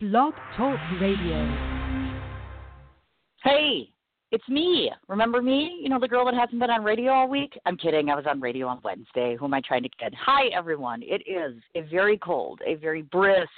Blog Talk Radio. Hey, it's me. Remember me? You know, the girl that hasn't been on radio all week? I'm kidding. I was on radio on Wednesday. Who am I trying to kid? Hi, everyone. It is a very cold, a very brisk,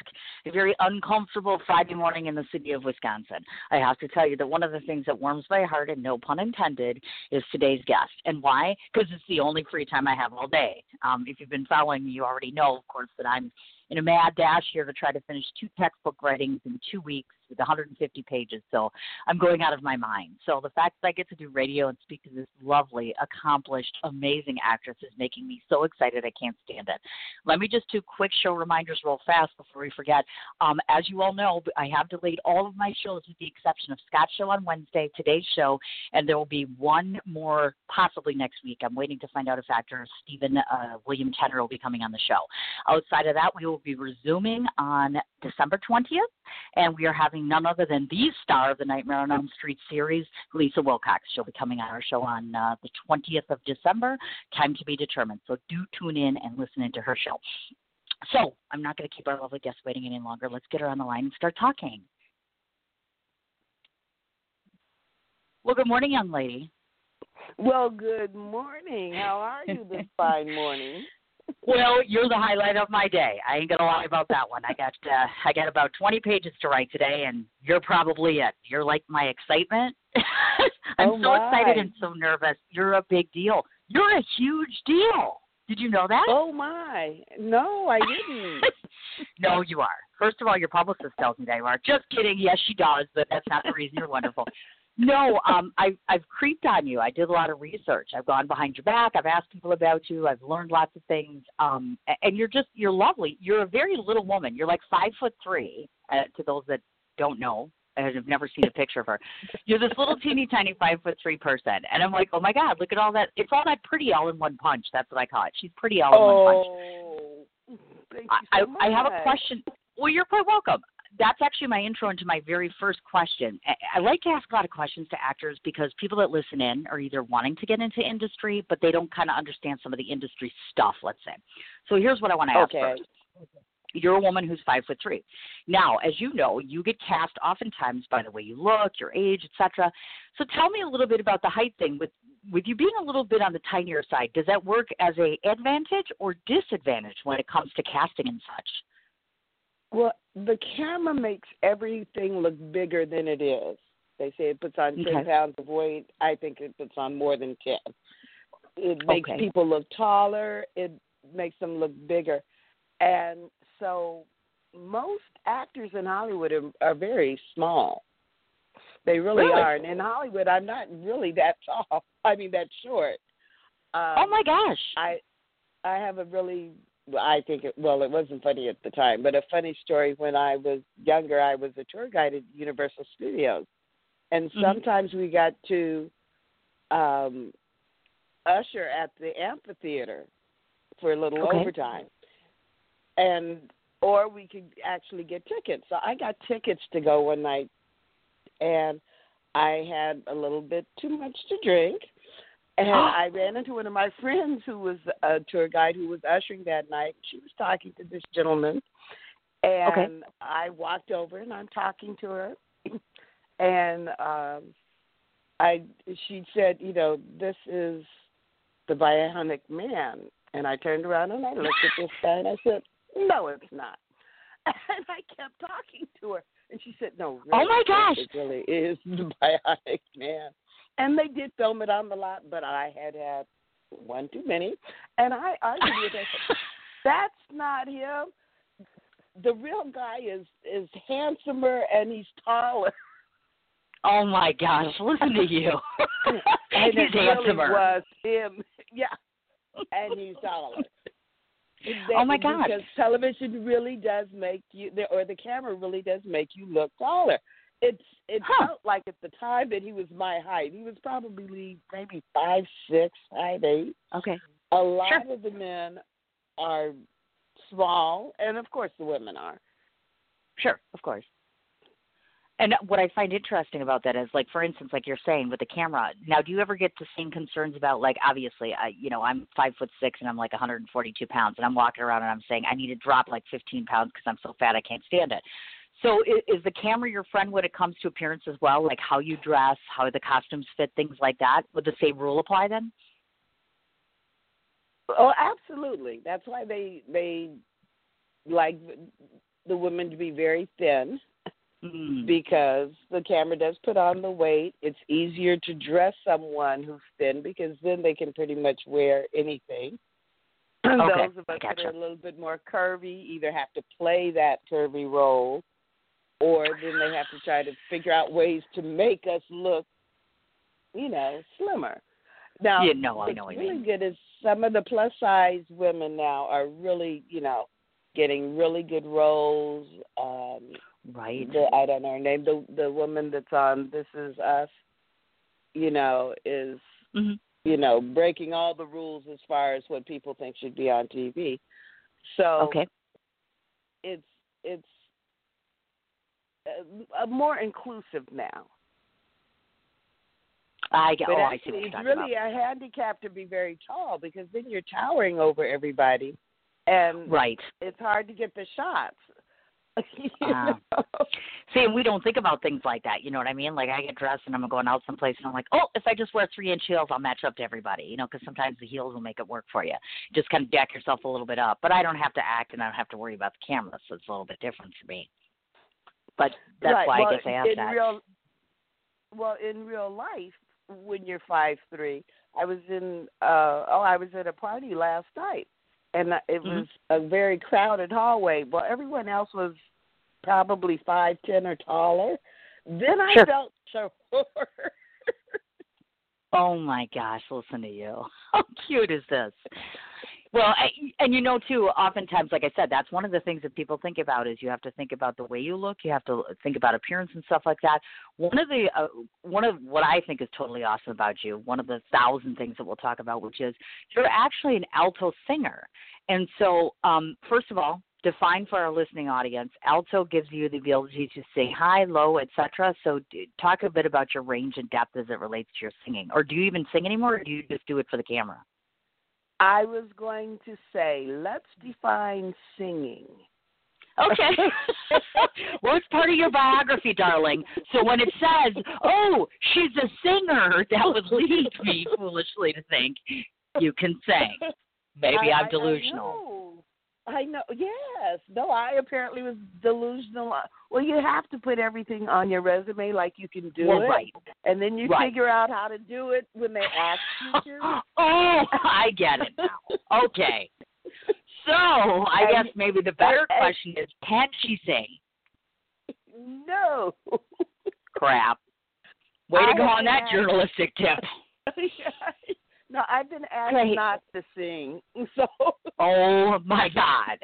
a very uncomfortable Friday morning in the city of Wisconsin. I have to tell you that one of the things that warms my heart, and no pun intended, is today's guest. And why? Because it's the only free time I have all day. Um, if you've been following me, you already know, of course, that I'm in a mad dash here to try to finish two textbook writings in two weeks with 150 pages. So I'm going out of my mind. So the fact that I get to do radio and speak to this lovely, accomplished, amazing actress is making me so excited I can't stand it. Let me just do quick show reminders real fast before we forget. Um, as you all know, I have delayed all of my shows with the exception of Scott's show on Wednesday, today's show, and there will be one more possibly next week. I'm waiting to find out if actor Stephen uh, William Kenner will be coming on the show. Outside of that, we will be resuming on December 20th, and we are having none other than the star of the Nightmare on Elm Street series, Lisa Wilcox. She'll be coming on our show on uh, the 20th of December. Time to be determined. So do tune in and listen into her show. So I'm not going to keep our lovely guest waiting any longer. Let's get her on the line and start talking. Well, good morning, young lady. Well, good morning. How are you this fine morning? Well, you're the highlight of my day. I ain't gonna lie about that one. I got uh, I got about 20 pages to write today, and you're probably it. You're like my excitement. I'm Oh, so excited and so nervous. You're a big deal. You're a huge deal. Did you know that? Oh my! No, I didn't. no, you are. First of all, your publicist tells me that you are. Just kidding. Yes, she does, but that's not the reason you're wonderful. No, um, I, I've creeped on you. I did a lot of research. I've gone behind your back. I've asked people about you. I've learned lots of things. Um, and you're just you're lovely. You're a very little woman. You're like five foot three. Uh, to those that don't know, and have never seen a picture of her. You're this little teeny tiny five foot three person, and I'm like, oh my god, look at all that. It's all that pretty all in one punch. That's what I call it. She's pretty all in one punch. Oh, thank you I, so I I have a question. Well, you're quite welcome. That's actually my intro into my very first question. I- I like to ask a lot of questions to actors because people that listen in are either wanting to get into industry, but they don't kind of understand some of the industry stuff, let's say. So here's what I want to ask Okay. first. You're a woman who's five foot three. Now, as you know, you get cast oftentimes by the way you look, your age, etc. So tell me a little bit about the height thing. With with you being a little bit on the tinier side, does that work as a advantage or disadvantage when it comes to casting and such? Well, the camera makes everything look bigger than it is. They say it puts on ten pounds of weight. I think it puts on more than ten. It makes Okay. people look taller. It makes them look bigger, and so most actors in Hollywood are, are very small. They really, Really? are, and in Hollywood, I'm not really that tall. I mean, that short. Um, oh my gosh. I I have a really I think it well it wasn't funny at the time, but a funny story when I was younger I was a tour guide at Universal Studios. And Mhm. sometimes we got to um usher at the amphitheater for a little Okay. overtime. And or we could actually get tickets. So I got tickets to go one night and I had a little bit too much to drink and I ran into one of my friends who was a tour guide who was ushering that night. She was talking to this gentleman, and Okay. I walked over and I'm talking to her, and um, I she said, you know, this is the Bionic Man, and I turned around and I looked at this guy and I said, no, it's not. And I kept talking to her, and she said, no, really, Oh, my gosh. it really is the Bionic Man and they did film it on the lot, but I had had one too many, and I argued with her. That's not him. The real guy is is handsomer and he's taller. Oh my gosh, listen to you. and He's it really handsomer. was him. Yeah, and he's taller. Oh, my gosh. Because television really does make you, or the camera really does make you look taller. It's it Huh. felt like at the time that he was my height. He was probably maybe five six, five eight. Okay. A lot Sure. of the men are small, and of course the women are. Sure, of course. And what I find interesting about that is, like, for instance, like you're saying with the camera. Now, do you ever get the same concerns about, like, obviously, I, you know, I'm five foot six and I'm like 142 pounds, and I'm walking around and I'm saying I need to drop like 15 pounds because I'm so fat I can't stand it. So is, is the camera your friend when it comes to appearance as well, like how you dress, how the costumes fit, things like that? Would the same rule apply then? Oh, absolutely. That's why they they like the women to be very thin Mm. because the camera does put on the weight. It's easier to dress someone who's thin because then they can pretty much wear anything. Okay, Those of us that are a little bit more curvy either have to play that curvy role or then they have to try to figure out ways to make us look, you know, slimmer. Now, Yeah, no, I know what you really good is some of the plus size women now are really, you know, getting really good roles. Um, Right. the, I don't know her name. The the woman that's on This Is Us, you know, is hmm you know breaking all the rules as far as what people think should be on TV. So Okay. it's it's uh, more inclusive now. I get. But Oh, I see actually, what you're it's really about. a handicap to be very tall because then you're towering over everybody, and Right. it's hard to get the shots. Know? See, and we don't think about things like that. You know what I mean? Like I get dressed and I'm going out someplace and I'm like, oh, if I just wear three inch heels, I'll match up to everybody. You know, because sometimes the heels will make it work for you. Just kind of deck yourself a little bit up. But I don't have to act and I don't have to worry about the camera, so it's a little bit different for me. But that's right. why well, I guess I asked in that. Real, well, in real life, when you're five three, I was in uh oh, I was at a party last night, and it Mhm. was a very crowded hallway. Well, everyone else was probably five ten or taller. Then I Sure. felt so. Oh my gosh, listen to you. How cute is this? Well, I- and you know too, oftentimes, like I said, that's one of the things that people think about is you have to think about the way you look, you have to think about appearance and stuff like that. One of the uh, one of what I think is totally awesome about you, one of the thousand things that we'll talk about, which is you're actually an alto singer. And so, um, first of all, define for our listening audience, alto gives you the ability to say high, low, etc. So, d- talk a bit about your range and depth as it relates to your singing. Or do you even sing anymore, or do you just do it for the camera? I was going to say, let's define singing. Okay. well, it's part of your biography, darling. So when it says, "Oh, she's a singer," that would lead me foolishly to think you can sing. Maybe I, I'm delusional. I, know. Yes. No, I apparently was delusional. Well, you have to put everything on your resume like you can do well, it, right. and then you Right. figure out how to do it when they ask you to. oh, I get it now. Okay. So I And- guess maybe the better and- question is, can she sing? No. Crap. Way to I go on that journalistic tip. no, I've been asked Great. not to sing, so Oh my God.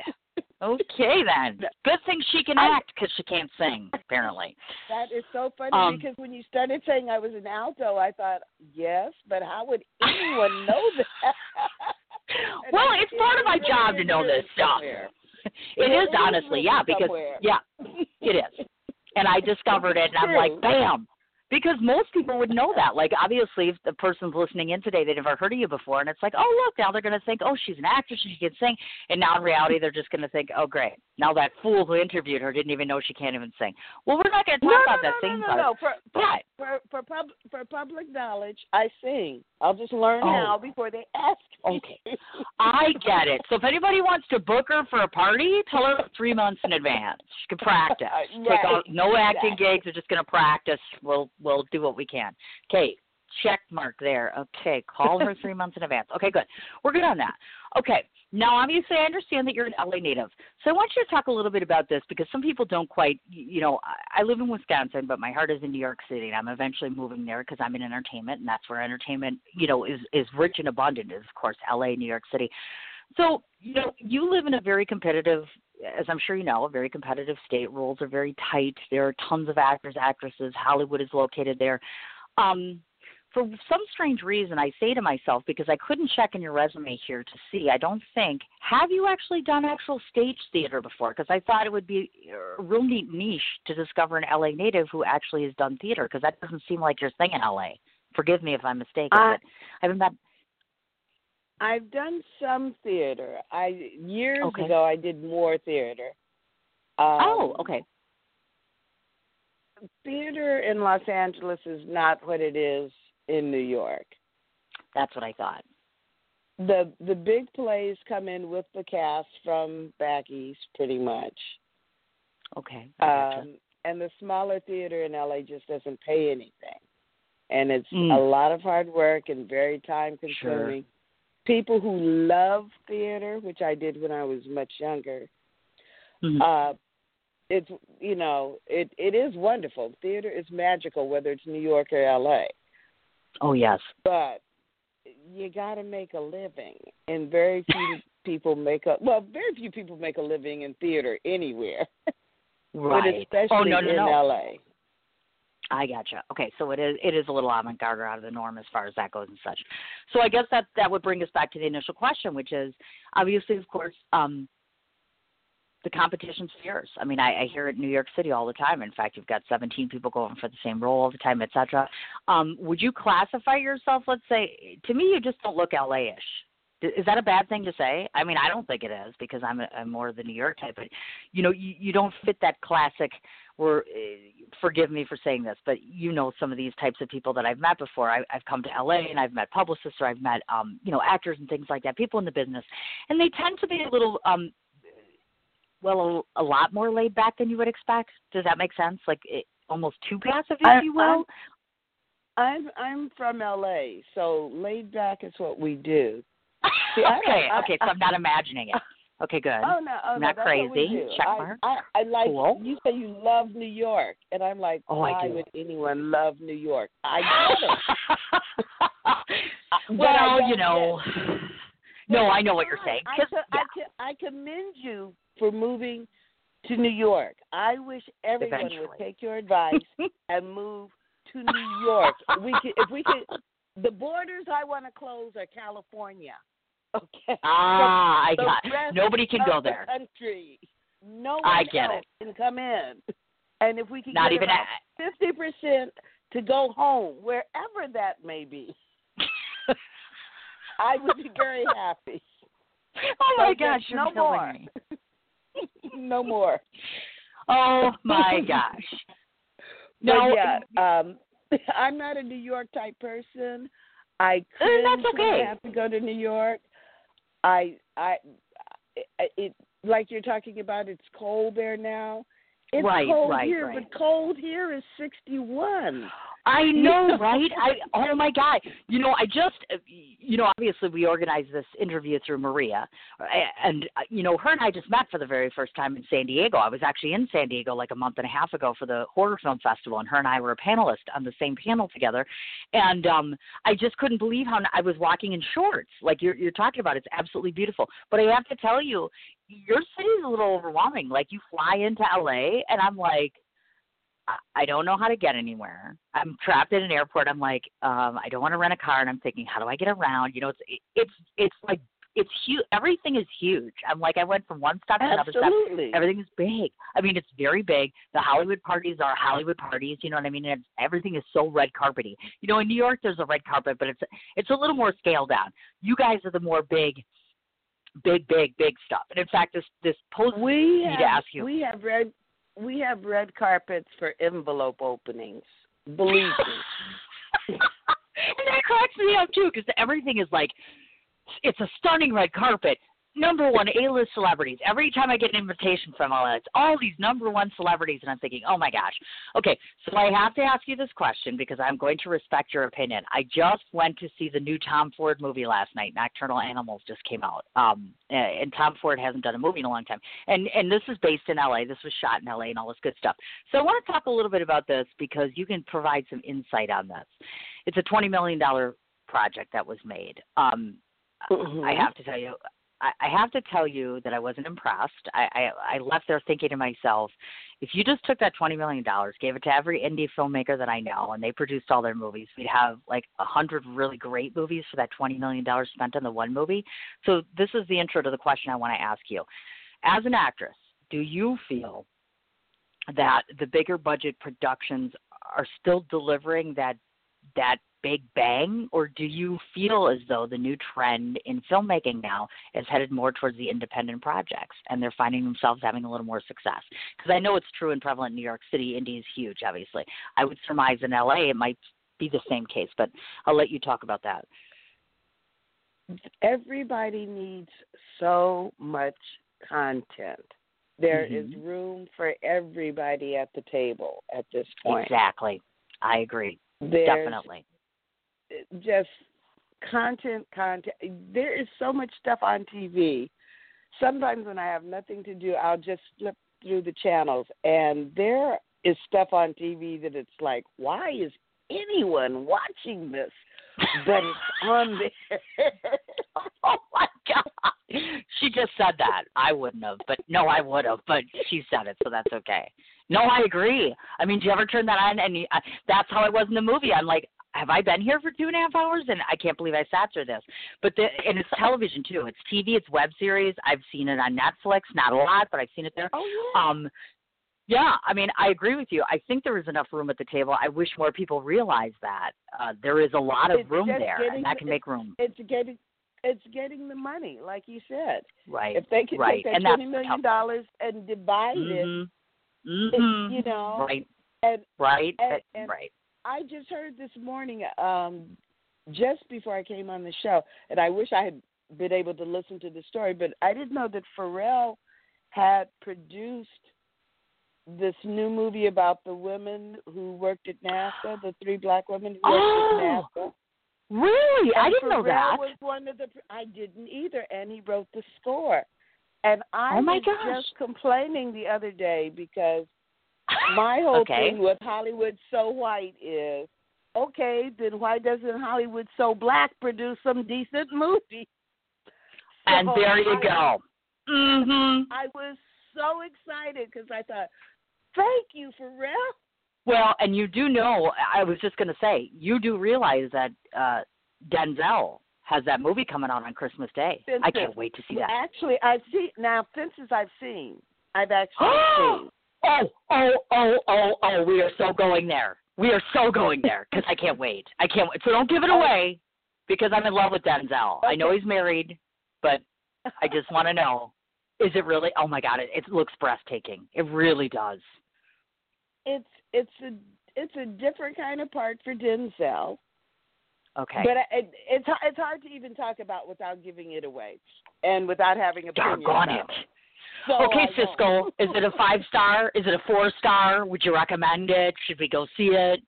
Okay then. Good thing she can I- act because she can't sing. Apparently. that is so funny Um, because when you started saying I was an alto, I thought yes, but how would anyone know that? Well, I- it's part of my job to know this stuff. It It is is honestly, yeah, because somewhere. yeah, it is. And I discovered it, and I'm like, bam. Because most people would know that. Like, obviously, if the person's listening in today, they've never heard of you before, and it's like, oh, look, now they're going to think, oh, she's an actress, she can sing. And now in reality, they're just going to think, oh, great. Now that fool who interviewed her didn't even know she can't even sing. Well, we're not going to talk no, about that no, singing no, no, no. For, But for for pub for public knowledge, I sing. I'll just learn Oh. now before they ask me. Okay. I get it. So if anybody wants to book her for a party, tell her three months in advance. She can practice. Take Right, out no acting exactly. gigs. We're just going to practice. We'll we'll do what we can. Okay, check mark there. Okay, call her three months in advance. Okay, good. We're good on that. Okay. Now, obviously, I understand that you're an LA native, so I want you to talk a little bit about this because some people don't quite, you know, I live in Wisconsin, but my heart is in New York City, and I'm eventually moving there because I'm in entertainment, and that's where entertainment, you know, is is rich and abundant. Is of course LA, New York City. So, you know, you live in a very competitive, as I'm sure you know, a very competitive state. Rules are very tight. There are tons of actors, actresses. Hollywood is located there. Um, for some strange reason, I say to myself, because I couldn't check in your resume here to see, I don't think, have you actually done actual stage theater before? Because I thought it would be a real neat niche to discover an LA native who actually has done theater, because that doesn't seem like your thing in LA. Forgive me if I'm mistaken, I- but I haven't met. I've done some theater. I years Okay. ago I did more theater. Um, oh, okay. theater in Los Angeles is not what it is in New York. That's what I thought. The the big plays come in with the cast from back east, pretty much. Okay. Gotcha. Um, and the smaller theater in LA just doesn't pay anything, and it's Mm. a lot of hard work and very time consuming. Sure. People who love theater, which I did when I was much younger, Mhm. uh it's you know it it is wonderful theater is magical whether it's new york or la oh yes. but you got to make a living and very few people make a well very few people make a living in theater anywhere Right. but especially oh no no in no. la I gotcha. Okay, so it is it is a little avant garde out of the norm as far as that goes and such. So I guess that that would bring us back to the initial question, which is obviously, of course, um, the competition's fierce. I mean, I, I hear it in New York City all the time. In fact, you've got 17 people going for the same role all the time, et cetera. Um, would you classify yourself? Let's say, to me, you just don't look LA-ish. Is that a bad thing to say? I mean, I don't think it is because I'm, a, I'm more of the New York type. But you know, you, you don't fit that classic. Or uh, forgive me for saying this, but you know some of these types of people that I've met before. I, I've come to LA and I've met publicists or I've met um, you know actors and things like that, people in the business, and they tend to be a little um, well, a, a lot more laid back than you would expect. Does that make sense? Like it, almost too passive, if I- you will. i'm i'm from la so laid back is what we do See, I okay, I- okay, so I'm not imagining it. Okay, good. Oh no, oh, no, Not we crazy. Check I, mark. I, I like Cool. you say you love New York, and I'm like, Oh, I why do. would anyone love New York? I get it. well, you know. yeah. No, I know what you're saying. I, I, I commend you for moving to New York. I wish everyone would take your advice and move to New York. We could, if we could, the borders I want to close are California. Okay. ah, I got. rest Nobody can go the there. Country. No I get else can come in. And if we can Not get even. fifty percent to go home, wherever that may be, I would be very happy. oh my So gosh, you're no killing more. me. no more. Oh my gosh. No, yeah, um, I'm not a New York type person. I Uh, that's okay. I have to go to New York. I, I, I- it like you're talking about. It's cold there now. It's Right, cold right, here, right. but cold here is 61. I know, right? I oh my god! You know, I just uh, you know, obviously we organized this interview through Maria, uh, and uh, you know, her and I just met for the very first time in San Diego. I was actually in San Diego like a month and a half ago for the horror film festival, and her and I were a panelist on the same panel together. And um I just couldn't believe how I was walking in shorts, like you're you're talking about. It's absolutely beautiful. But I have to tell you, your city is a little overwhelming. Like you fly into LA, and I'm like. I- don't know how to get anywhere. I'm trapped in an airport. I'm like, um, I don't want to rent a car, and I'm thinking, how do I get around? You know, it's it's it's like it's huge. Everything is huge. I'm like, I went from one stop to another step. Absolutely. Everything is big. I mean, it's very big. The Hollywood parties are Hollywood parties. You know what I mean? And it's, everything is so red carpety. You know, in New York, there's a red carpet, but it's it's a little more scaled down. You guys are the more big, big, big, big stuff. And in fact, this this post we have, to ask you. we have red we have red carpets for envelope openings. Believe me. and that cracks me up too because everything is like it's a stunning red carpet number one a-list celebrities. Every time i get an invitation from all it's all these number one celebrities and i'm thinking oh my gosh. Okay so i have to ask you this question because i'm going to respect your opinion. I just went to see the new tom ford movie last night. Nocturnal animals just came out. Um and tom ford hasn't done a movie in a long time. And and this is based in la this was shot in la and all this good stuff. So i want to talk a little bit about this because you can provide some insight on this. It's a twenty million dollar project that was made. Um, I Mhm. have to tell you, I, have to tell you that I wasn't impressed. I, I, I left there thinking to myself, if you just took that twenty million dollars, gave it to every indie filmmaker that I know, and they produced all their movies, we'd have like a hundred really great movies for that twenty million dollars spent on the one movie. So this is the intro to the question I want to ask you. As an actress, do you feel that the bigger budget productions are still delivering that that big bang, or do you feel as though the new trend in filmmaking now is headed more towards the independent projects and they're finding themselves having a little more success? Because I know it's true and prevalent in New York City. Indie is huge, obviously. I would surmise in LA it might be the same case, but I'll let you talk about that. Everybody needs so much content. There mm-hmm. is room for everybody at the table at this point. Exactly. I agree. There's Definitely. Just content, content. There is so much stuff on TV. Sometimes when I have nothing to do, I'll just flip through the channels, and there is stuff on TV that it's like, why is anyone watching this? But it's on there. oh my god! She just said that. I wouldn't have, but no, I would have. But she said it, so that's okay. No, I agree. I mean, do you ever turn that on? And you, uh, that's how I was in the movie. I'm like, have I been here for two and a half hours? And I can't believe I sat through this. But the, and it's television too. It's TV. It's web series. I've seen it on Netflix. Not a lot, but I've seen it there. Oh yeah. Um, yeah, I mean, I agree with you. I think there is enough room at the table. I wish more people realize that uh, there is a lot of it's room there, getting, and that can make room. It's getting it's getting the money, like you said. Right. If they can right. take that and twenty million dollars and divide mm-hmm. it, mm-hmm. you know, right, and right, and, and right. I just heard this morning, um, just before I came on the show, and I wish I had been able to listen to the story, but I didn't know that Pharrell had produced this new movie about the women who worked at NASA, the three black women who oh, worked at NASA. Really? And I didn't Pharrell know that. Was one of the I didn't either, and he wrote the score. And I oh my was gosh. just complaining the other day because my whole okay. thing with Hollywood So White is okay, then why doesn't Hollywood So Black produce some decent movies? And there you I, go. Mhm. I was so excited because I thought, thank you, for real. Well, and you do know, I was just going to say, you do realize that uh Denzel has that movie coming out on Christmas Day. Fences. I can't wait to see that. Actually, I've seen now Fences. I've seen. I've actually seen. Oh, oh, oh, oh, oh! We are so going there. We are so going there because I can't wait. I can't wait. So don't give it oh. away because I'm in love with Denzel. Okay. I know he's married, but I just want to know: is it really? Oh my God! It, it looks breathtaking. It really does. It's it's a it's a different kind of part for Denzel. Okay. But it, it's it's hard to even talk about without giving it away, and without having a Doggone it. So okay, Siskel. is it a five star? Is it a four star? Would you recommend it? Should we go see it?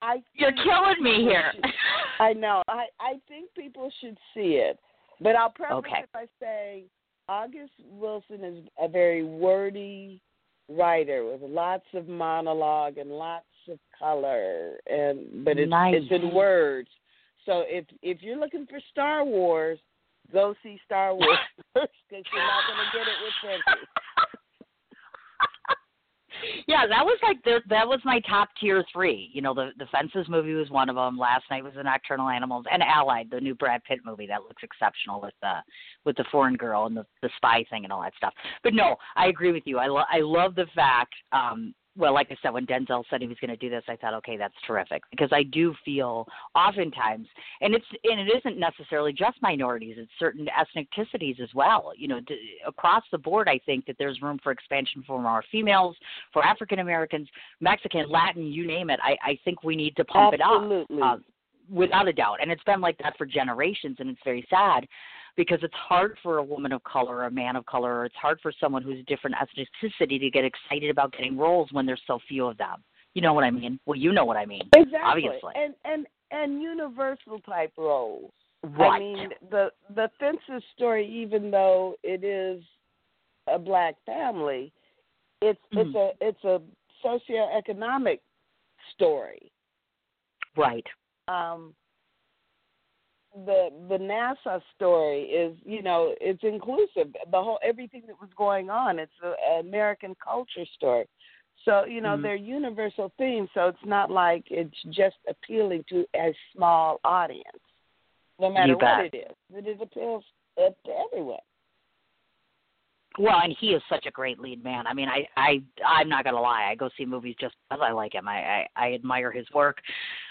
I You're killing me here. should- I know. I I think people should see it, but I'll preface Okay. it by saying August Wilson is a very wordy writer with lots of monologue and lots of color, and but it's Nice. it's in words. So if if you're looking for Star Wars, go see Star Wars because you're not going to get it with Fences. Yeah, that was like the, that was my top tier three. You know, the the Fences movie was one of them. Last night was the Nocturnal Animals and Allied, the new Brad Pitt movie that looks exceptional with the with the foreign girl and the the spy thing and all that stuff. But no, I agree with you. I lo- I love the fact um well, like I said, when Denzel said he was going to do this, I thought, okay, that's terrific because I do feel oftentimes, and it's and it isn't necessarily just minorities; it's certain ethnicities as well. You know, d- across the board, I think that there's room for expansion for our females, for African Americans, Mexican, Latin, you name it. I I think we need to pump Absolutely. it up, uh, without a doubt, and it's been like that for generations, and it's very sad because it's hard for a woman of color or a man of color, or it's hard for someone who's different ethnicity to get excited about getting roles when there's so few of them. You know what I mean? Well, you know what I mean. Exactly. Obviously. And and and universal type roles. Right. I mean, the the Fences story, even though it is a black family, it's it's Mhm. a it's a socioeconomic story. Right. Um, the the NASA story is, you know, it's inclusive. The whole everything that was going on. It's an American culture story. So you know Mhm. they're universal themes. So it's not like it's just appealing to a small audience, no matter what it is. But it appeals uh, to everyone. Well, and he is such a great lead man. I mean, I I I'm not gonna lie. I go see movies just because I like him. I, I I admire his work.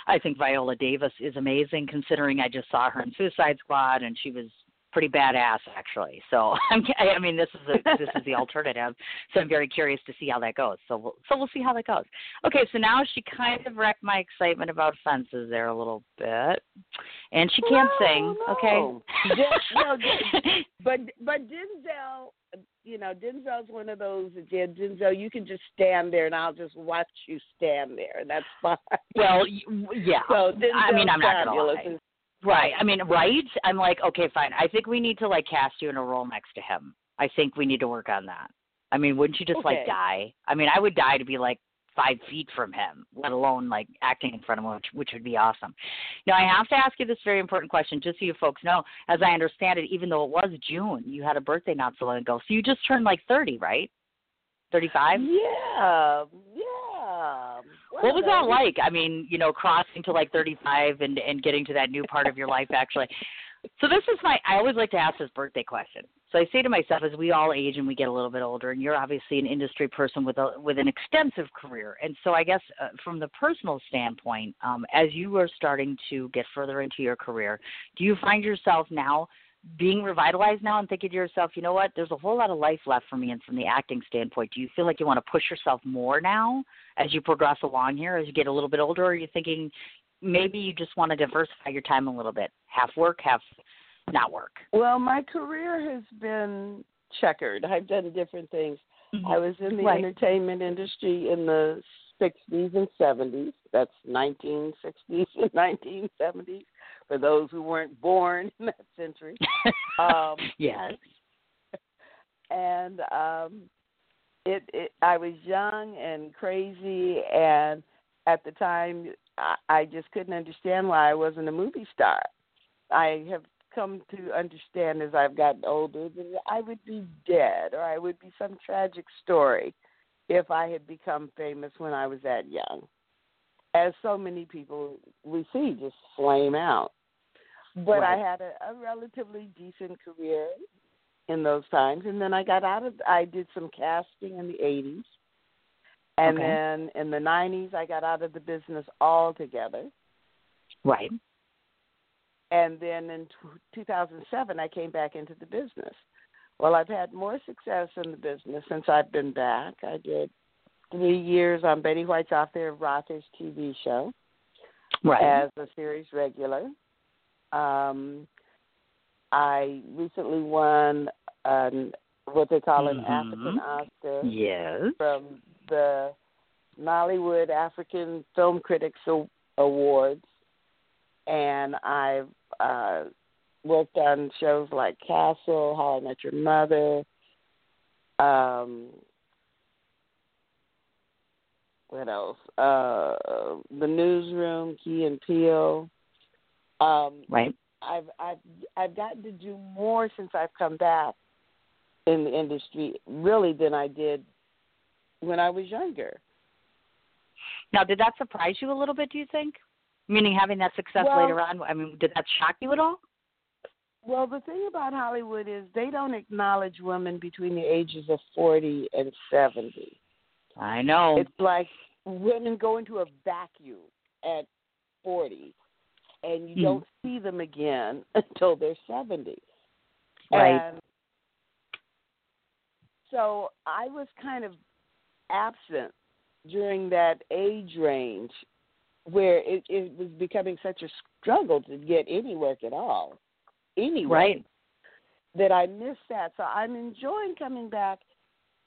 I think Viola Davis is amazing, considering I just saw her in Suicide Squad, and she was pretty badass actually. So I'm, I mean, this is a, this is the alternative. So I'm very curious to see how that goes. So we'll, so we'll see how that goes. Okay, so now she kind of wrecked my excitement about fences there a little bit, and she can't no, sing. No. Okay. no, but but Denzel, you know, Denzel's one of those. Yeah, Denzel, you can just stand there, and I'll just watch you stand there, and that's fine. Well, yeah. So Denzel's I mean, I'm not gonna fabulous. lie. Right. I mean, right? I'm like, okay, fine. I think we need to like cast you in a role next to him. I think we need to work on that. I mean, wouldn't you just Okay. like die? I mean, I would die to be like five feet from him, let alone like acting in front of him, which, which would be awesome. Now, I have to ask you this very important question, just so you folks know. As I understand it, even though it was June, you had a birthday not so long ago, so you just turned like 30, right? 35. Yeah, yeah. What was that like? I mean, you know, crossing to like 35 and and getting to that new part of your life actually. So this is my I always like to ask this birthday question. So I say to myself as we all age and we get a little bit older and you're obviously an industry person with a with an extensive career. And so I guess uh, from the personal standpoint, um as you are starting to get further into your career, do you find yourself now being revitalized now and thinking to yourself, you know what, there's a whole lot of life left for me and from the acting standpoint. Do you feel like you want to push yourself more now as you progress along here, as you get a little bit older, or are you thinking maybe you just want to diversify your time a little bit? Half work, half not work. Well, my career has been checkered. I've done different things. Mm-hmm. I was in the Right. entertainment industry in the 60s and 70s. That's 1960s and 1970s for those who weren't born in that century. Um, yes. and um, it, it, I was young and crazy, and at the time, I, I just couldn't understand why I wasn't a movie star. I have come to understand as I've gotten older that I would be dead or I would be some tragic story if I had become famous when I was that young. As so many people we see just flame out. But I had a, a relatively decent career in those times and then I got out of I did some casting in the 80s. And Okay. then in the 90s I got out of the business altogether. Right. And then in t- 2007, I came back into the business. Well, I've had more success in the business since I've been back. I did three years on Betty White's Off Their Rockers TV show Right. as a series regular. Um, I recently won an, what they call an Mhm. African Oscar yes. from the Nollywood African Film Critics Awards, and I've uh, worked on shows like Castle, How I Met Your Mother, um, what else? Uh, the Newsroom, Key and Peele. Um, Right. I've I've I've gotten to do more since I've come back in the industry, really, than I did when I was younger. Now, did that surprise you a little bit? Do you think? Meaning having that success Well- later on. I mean, did that shock you at all? Well, the thing about Hollywood is they don't acknowledge women between the ages of 40 and 70. I know. It's like women go into a vacuum at 40 and you Hmm. don't see them again until they're 70. Right. And so I was kind of absent during that age range where it, it was becoming such a struggle to get any work at all. Anyway, Right. that I missed that. So I'm enjoying coming back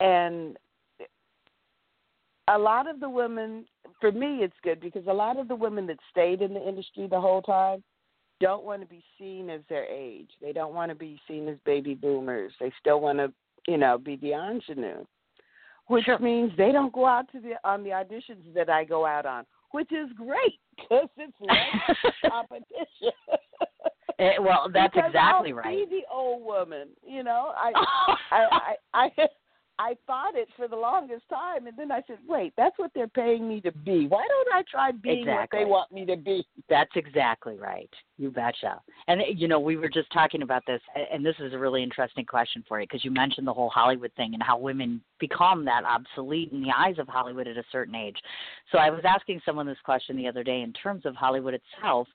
and a lot of the women for me it's good because a lot of the women that stayed in the industry the whole time don't want to be seen as their age. They don't want to be seen as baby boomers. They still want to, you know, be the ingenue. Which Sure. means they don't go out to the on the auditions that I go out on, which is great because it's less competition. Eh, well, that's Because exactly I'll right. Be the old woman, you know. I, I, I, I, I thought it for the longest time, and then I said, "Wait, that's what they're paying me to be. Why don't I try being Exactly. what they want me to be?" That's exactly right. You betcha. And eh, you know, we were just talking about this, and this is a really interesting question for you because you mentioned the whole Hollywood thing and how women become that obsolete in the eyes of Hollywood at a certain age. So I was asking someone this question the other day in terms of Hollywood itself.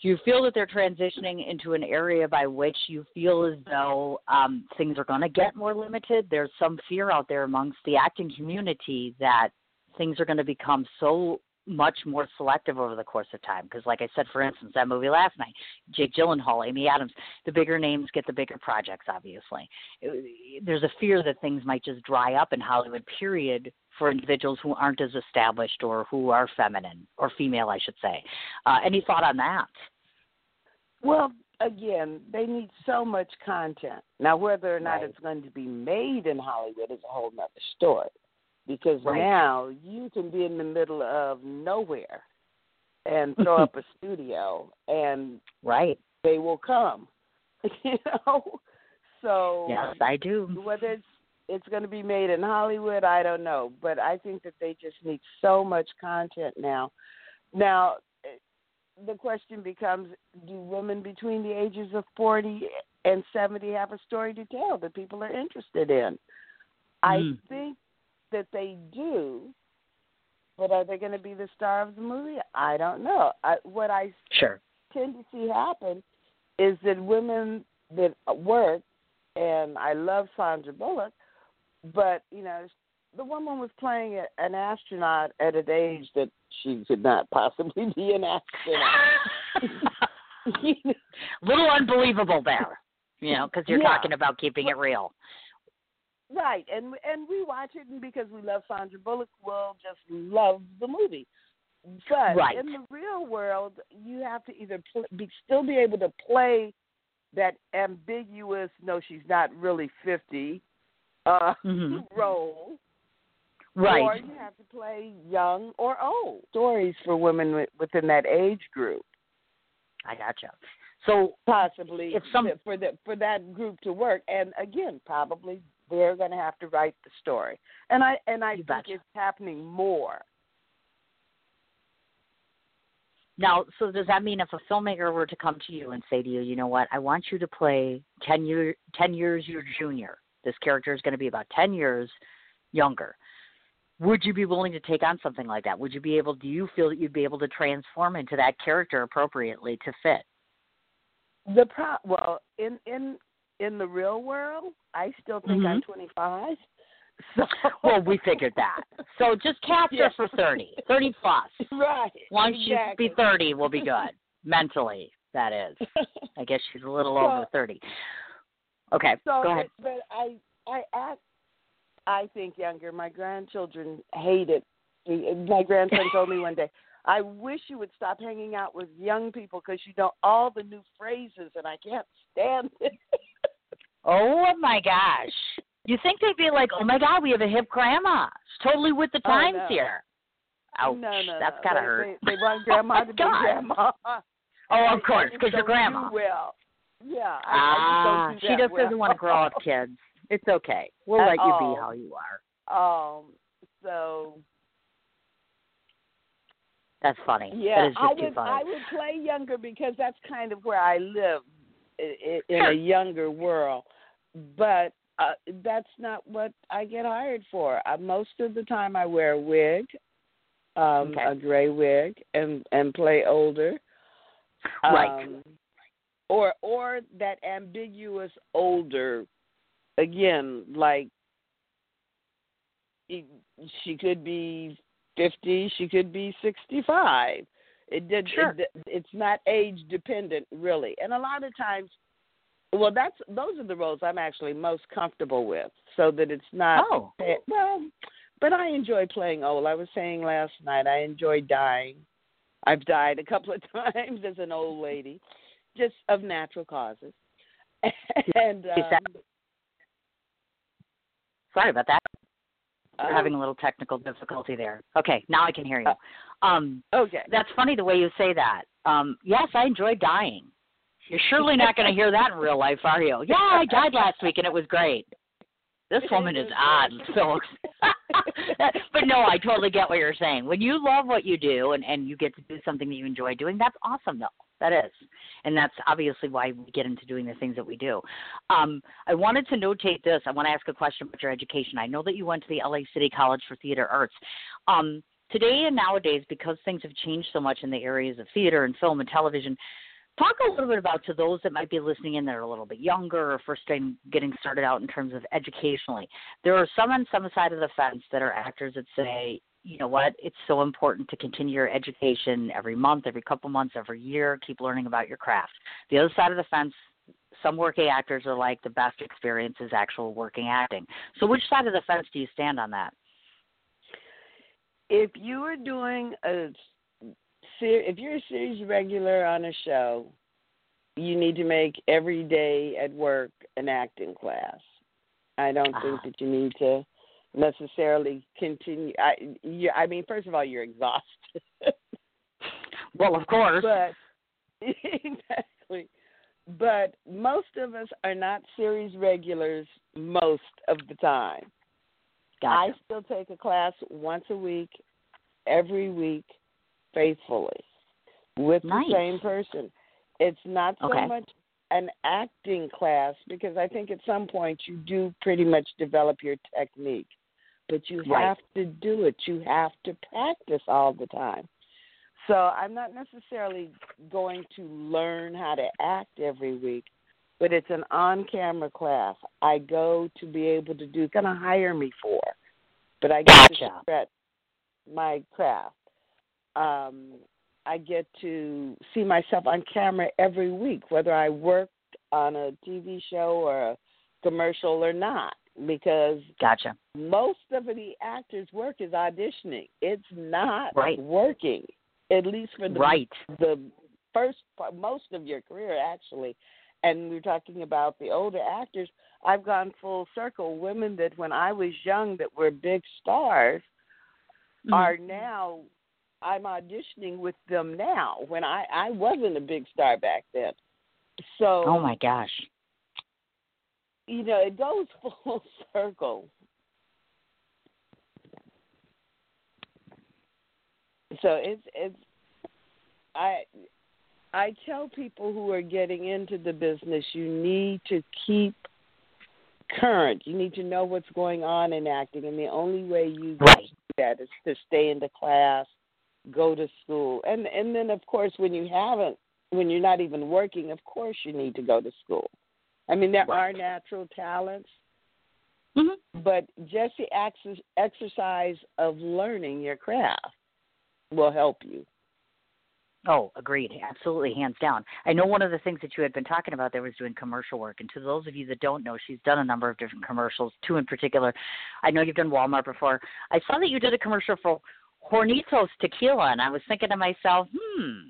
Do you feel that they're transitioning into an area by which you feel as though um, things are going to get more limited? There's some fear out there amongst the acting community that things are going to become so much more selective over the course of time. Because, like I said, for instance, that movie last night, Jake Gyllenhaal, Amy Adams, the bigger names get the bigger projects. Obviously, there's a fear that things might just dry up in Hollywood. Period. For individuals who aren't as established or who are feminine or female, I should say. Uh, any thought on that? Well, again, they need so much content. Now, whether or not Right. it's going to be made in Hollywood is a whole nother story. Because Right. now you can be in the middle of nowhere and throw up a studio and Right. they will come. you know? So Yes, I do. whether it's it's going to be made in Hollywood, I don't know, but I think that they just need so much content now. Now, eh, the question becomes: Do women between the ages of forty and seventy have a story to tell that people are interested in? I Mm. think that they do, but are they going to be the star of the movie? I don't know. I, what I Sure. tend to see happen is that women that work, and I love Sandra Bullock, but you know, the woman was playing a, an astronaut at an age that she could not possibly be an astronaut. Little unbelievable there, you know, because you're Yeah. talking about keeping it real. Right, and and we watch it, and because we love Sandra Bullock, we'll just love the movie. But Right. in the real world, you have to either pl- be, still be able to play that ambiguous "no, she's not really 50 uh, Mhm. role, Right. or you have to play young or old. Stories for women wi- within that age group, I gotcha. So possibly If some- for the for that group to work. And again, probably they're going to have to write the story. And I and I You think betcha. it's happening more. now, so does that mean if a filmmaker were to come to you and say to you, you know what, I want you to play ten year ten years your junior. This character is going to be about ten years younger. Would you be willing to take on something like that? Would you be able? Do you feel that you'd be able to transform into that character appropriately to fit? The pro well in in in the real world, I still think I'm Mhm. 25. So Well, we figured that. So just cast Yeah. her for 30, 30 plus. right. Once exactly. she's be 30, we'll be good. Mentally, that is. I guess she's a little So- over 30. Okay, So, go ahead. But, but I, I act, I think younger. My grandchildren hate it. My grandson told me one day, "I wish you would stop hanging out with young people because you know all the new phrases, and I can't stand it." Oh my gosh. You think they'd be like, oh my God, we have a hip grandma. She's totally with the Oh, times no. here. Ouch. no, no, That's gotta they, hurt. They, they want grandma Oh, to be grandma. Oh, of course, because you're grandma. Do well, yeah. Ah, I don't she just doesn't want to grow up kids. It's okay. We'll At let you all. be how you are. Um. So That's funny. Yeah, that is just I too would. I would play younger because that's kind of where I live in, in a younger world. But uh, that's not what I get hired for. Uh, most of the time, I wear a wig, um, Okay. a gray wig, and and play older. Right. Um, or or that ambiguous older. Again, like e- she could be 50, she could be 65. It did Sure. it, it's not age dependent really. And a lot of times well that's those are the roles I'm actually most comfortable with so that it's not oh. well but I enjoy playing old. I was saying last night I enjoy dying. I've died a couple of times as an old lady just of natural causes. and um, Sorry about that. We're uh, having a little technical difficulty there. Okay, now I can hear you. Um, okay. that's funny the way you say that. Um, yes, I enjoy dying. You're surely not going to hear that in real life, are you? Yeah, I died last week and it was great. this woman is odd, so. but no, I totally get what you're saying. When you love what you do and and you get to do something that you enjoy doing, that's awesome, though. That is, and that's obviously why we get into doing the things that we do. Um, I wanted to notate this. I want to ask a question about your education. I know that you went to the LA City College for Theater Arts. Um, today and nowadays, because things have changed so much in the areas of theater and film and television, talk a little bit about to those that might be listening in that are a little bit younger or first time getting started out in terms of educationally. There are some on some side of the fence that are actors that say, you know what, it's so important to continue your education every month, every couple months, every year, keep learning about your craft. The other side of the fence, some working actors are like the best experience is actual working acting. So which side of the fence do you stand on that? If you are doing a if you're a series regular on a show, you need to make every day at work an acting class. I don't think Ah. that you need to necessarily continue. I, you, I mean, first of all, you're exhausted, Well, of course. but exactly. But most of us are not series regulars most of the time. Gotcha. I still take a class once a week, every week, faithfully, with Nice. the same person. It's not so Okay. much an acting class because I think at some point you do pretty much develop your technique, but you Right. have to do it. You have to practice all the time. So I'm not necessarily going to learn how to act every week, but it's an on-camera class. I go to be able to do. Going to hire me for, but I get to Gotcha. spread my craft. Um, I get to see myself on camera every week, whether I work on a TV show or a commercial or not, because Gotcha. most of the actors' work is auditioning. It's not Right. working, at least for the Right. the first part, most of your career actually. And we're talking about the older actors. I've gone full circle. Women that when I was young that were big stars Mhm. are now. I'm auditioning with them now when I I wasn't a big star back then. So Oh my gosh. you know it goes full circle. So it's it's I I tell people who are getting into the business you need to keep current. You need to know what's going on in acting and the only way you Right. do that is to stay in the class, go to school. And and then of course when you haven't when you're not even working, of course you need to go to school. I mean there Right. are natural talents Mhm. but just the ex- exercise of learning your craft will help you. Oh, agreed. Absolutely, hands down. I know one of the things that you had been talking about there was doing commercial work. And to those of you that don't know, she's done a number of different commercials, two in particular. I know you've done Walmart before. I saw that you did a commercial for Hornitos Tequila, and I was thinking to myself, hmm,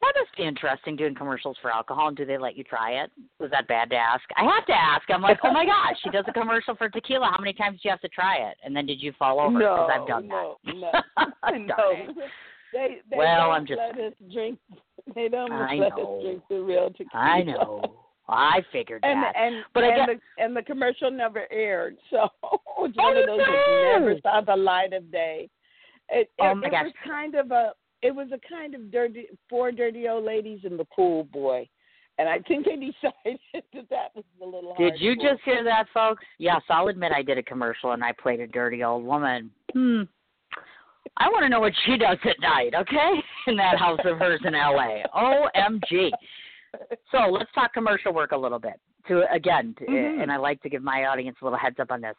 that must be interesting doing commercials for alcohol. And do they let you try it? Was that bad to ask? I have to ask. I'm like, oh my gosh, she does a commercial for tequila. How many times do you have to try it? And then did you fall over? no, Because I've done no, that. no, no. They they Well, don't I'm just let us drink. They don't let know. us drink the real tequila. I know. I figured And that. and But and get- the and the commercial never aired, so it's Oh, one of those that never saw the light of day. It, Oh, it, my it gosh. was kind of a it was a kind of dirty four dirty old ladies and the pool boy, and I think they decided that that was a little. Did you just hear that, folks? Yes, I'll admit I did a commercial and I played a dirty old woman. Hmm. I want to know what she does at night, okay? In that house of hers in LA. OMG. So let's talk commercial work a little bit. To again, to, Mhm. and I like to give my audience a little heads up on this.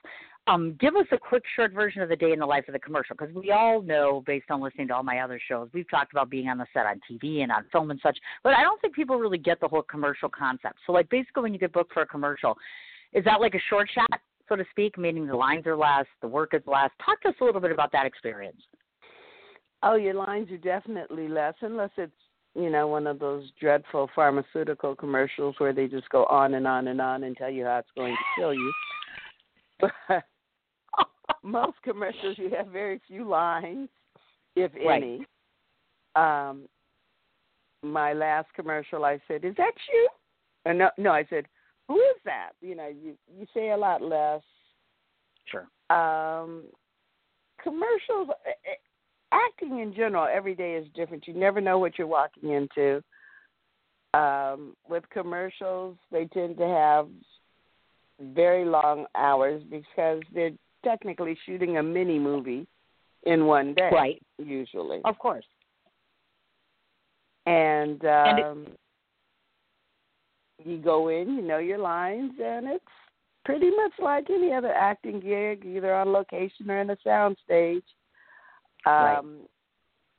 Um, give us a quick, short version of the day in the life of the commercial, because we all know, based on listening to all my other shows, we've talked about being on the set on TV and on film and such. But I don't think people really get the whole commercial concept. So, like, basically, when you get booked for a commercial, is that like a short shot, so to speak, meaning the lines are less, the work is less? Talk to us a little bit about that experience. Oh, your lines are definitely less, unless it's you know one of those dreadful pharmaceutical commercials where they just go on and on and on and tell you how it's going to kill you. But most commercials, you have very few lines, if Right. any. Um, my last commercial, I said, "Is that you?" No, no, I said, who is that? You know, you you say a lot less. Sure. Um, commercials, eh, eh, acting in general, every day is different. You never know what you're walking into. Um, with commercials, they tend to have very long hours because they're technically shooting a mini movie in one day, Right. Usually, Of course. and, um, And it- you go in, you know your lines, and it's pretty much like any other acting gig, either on location or in a sound stage. Right. Um,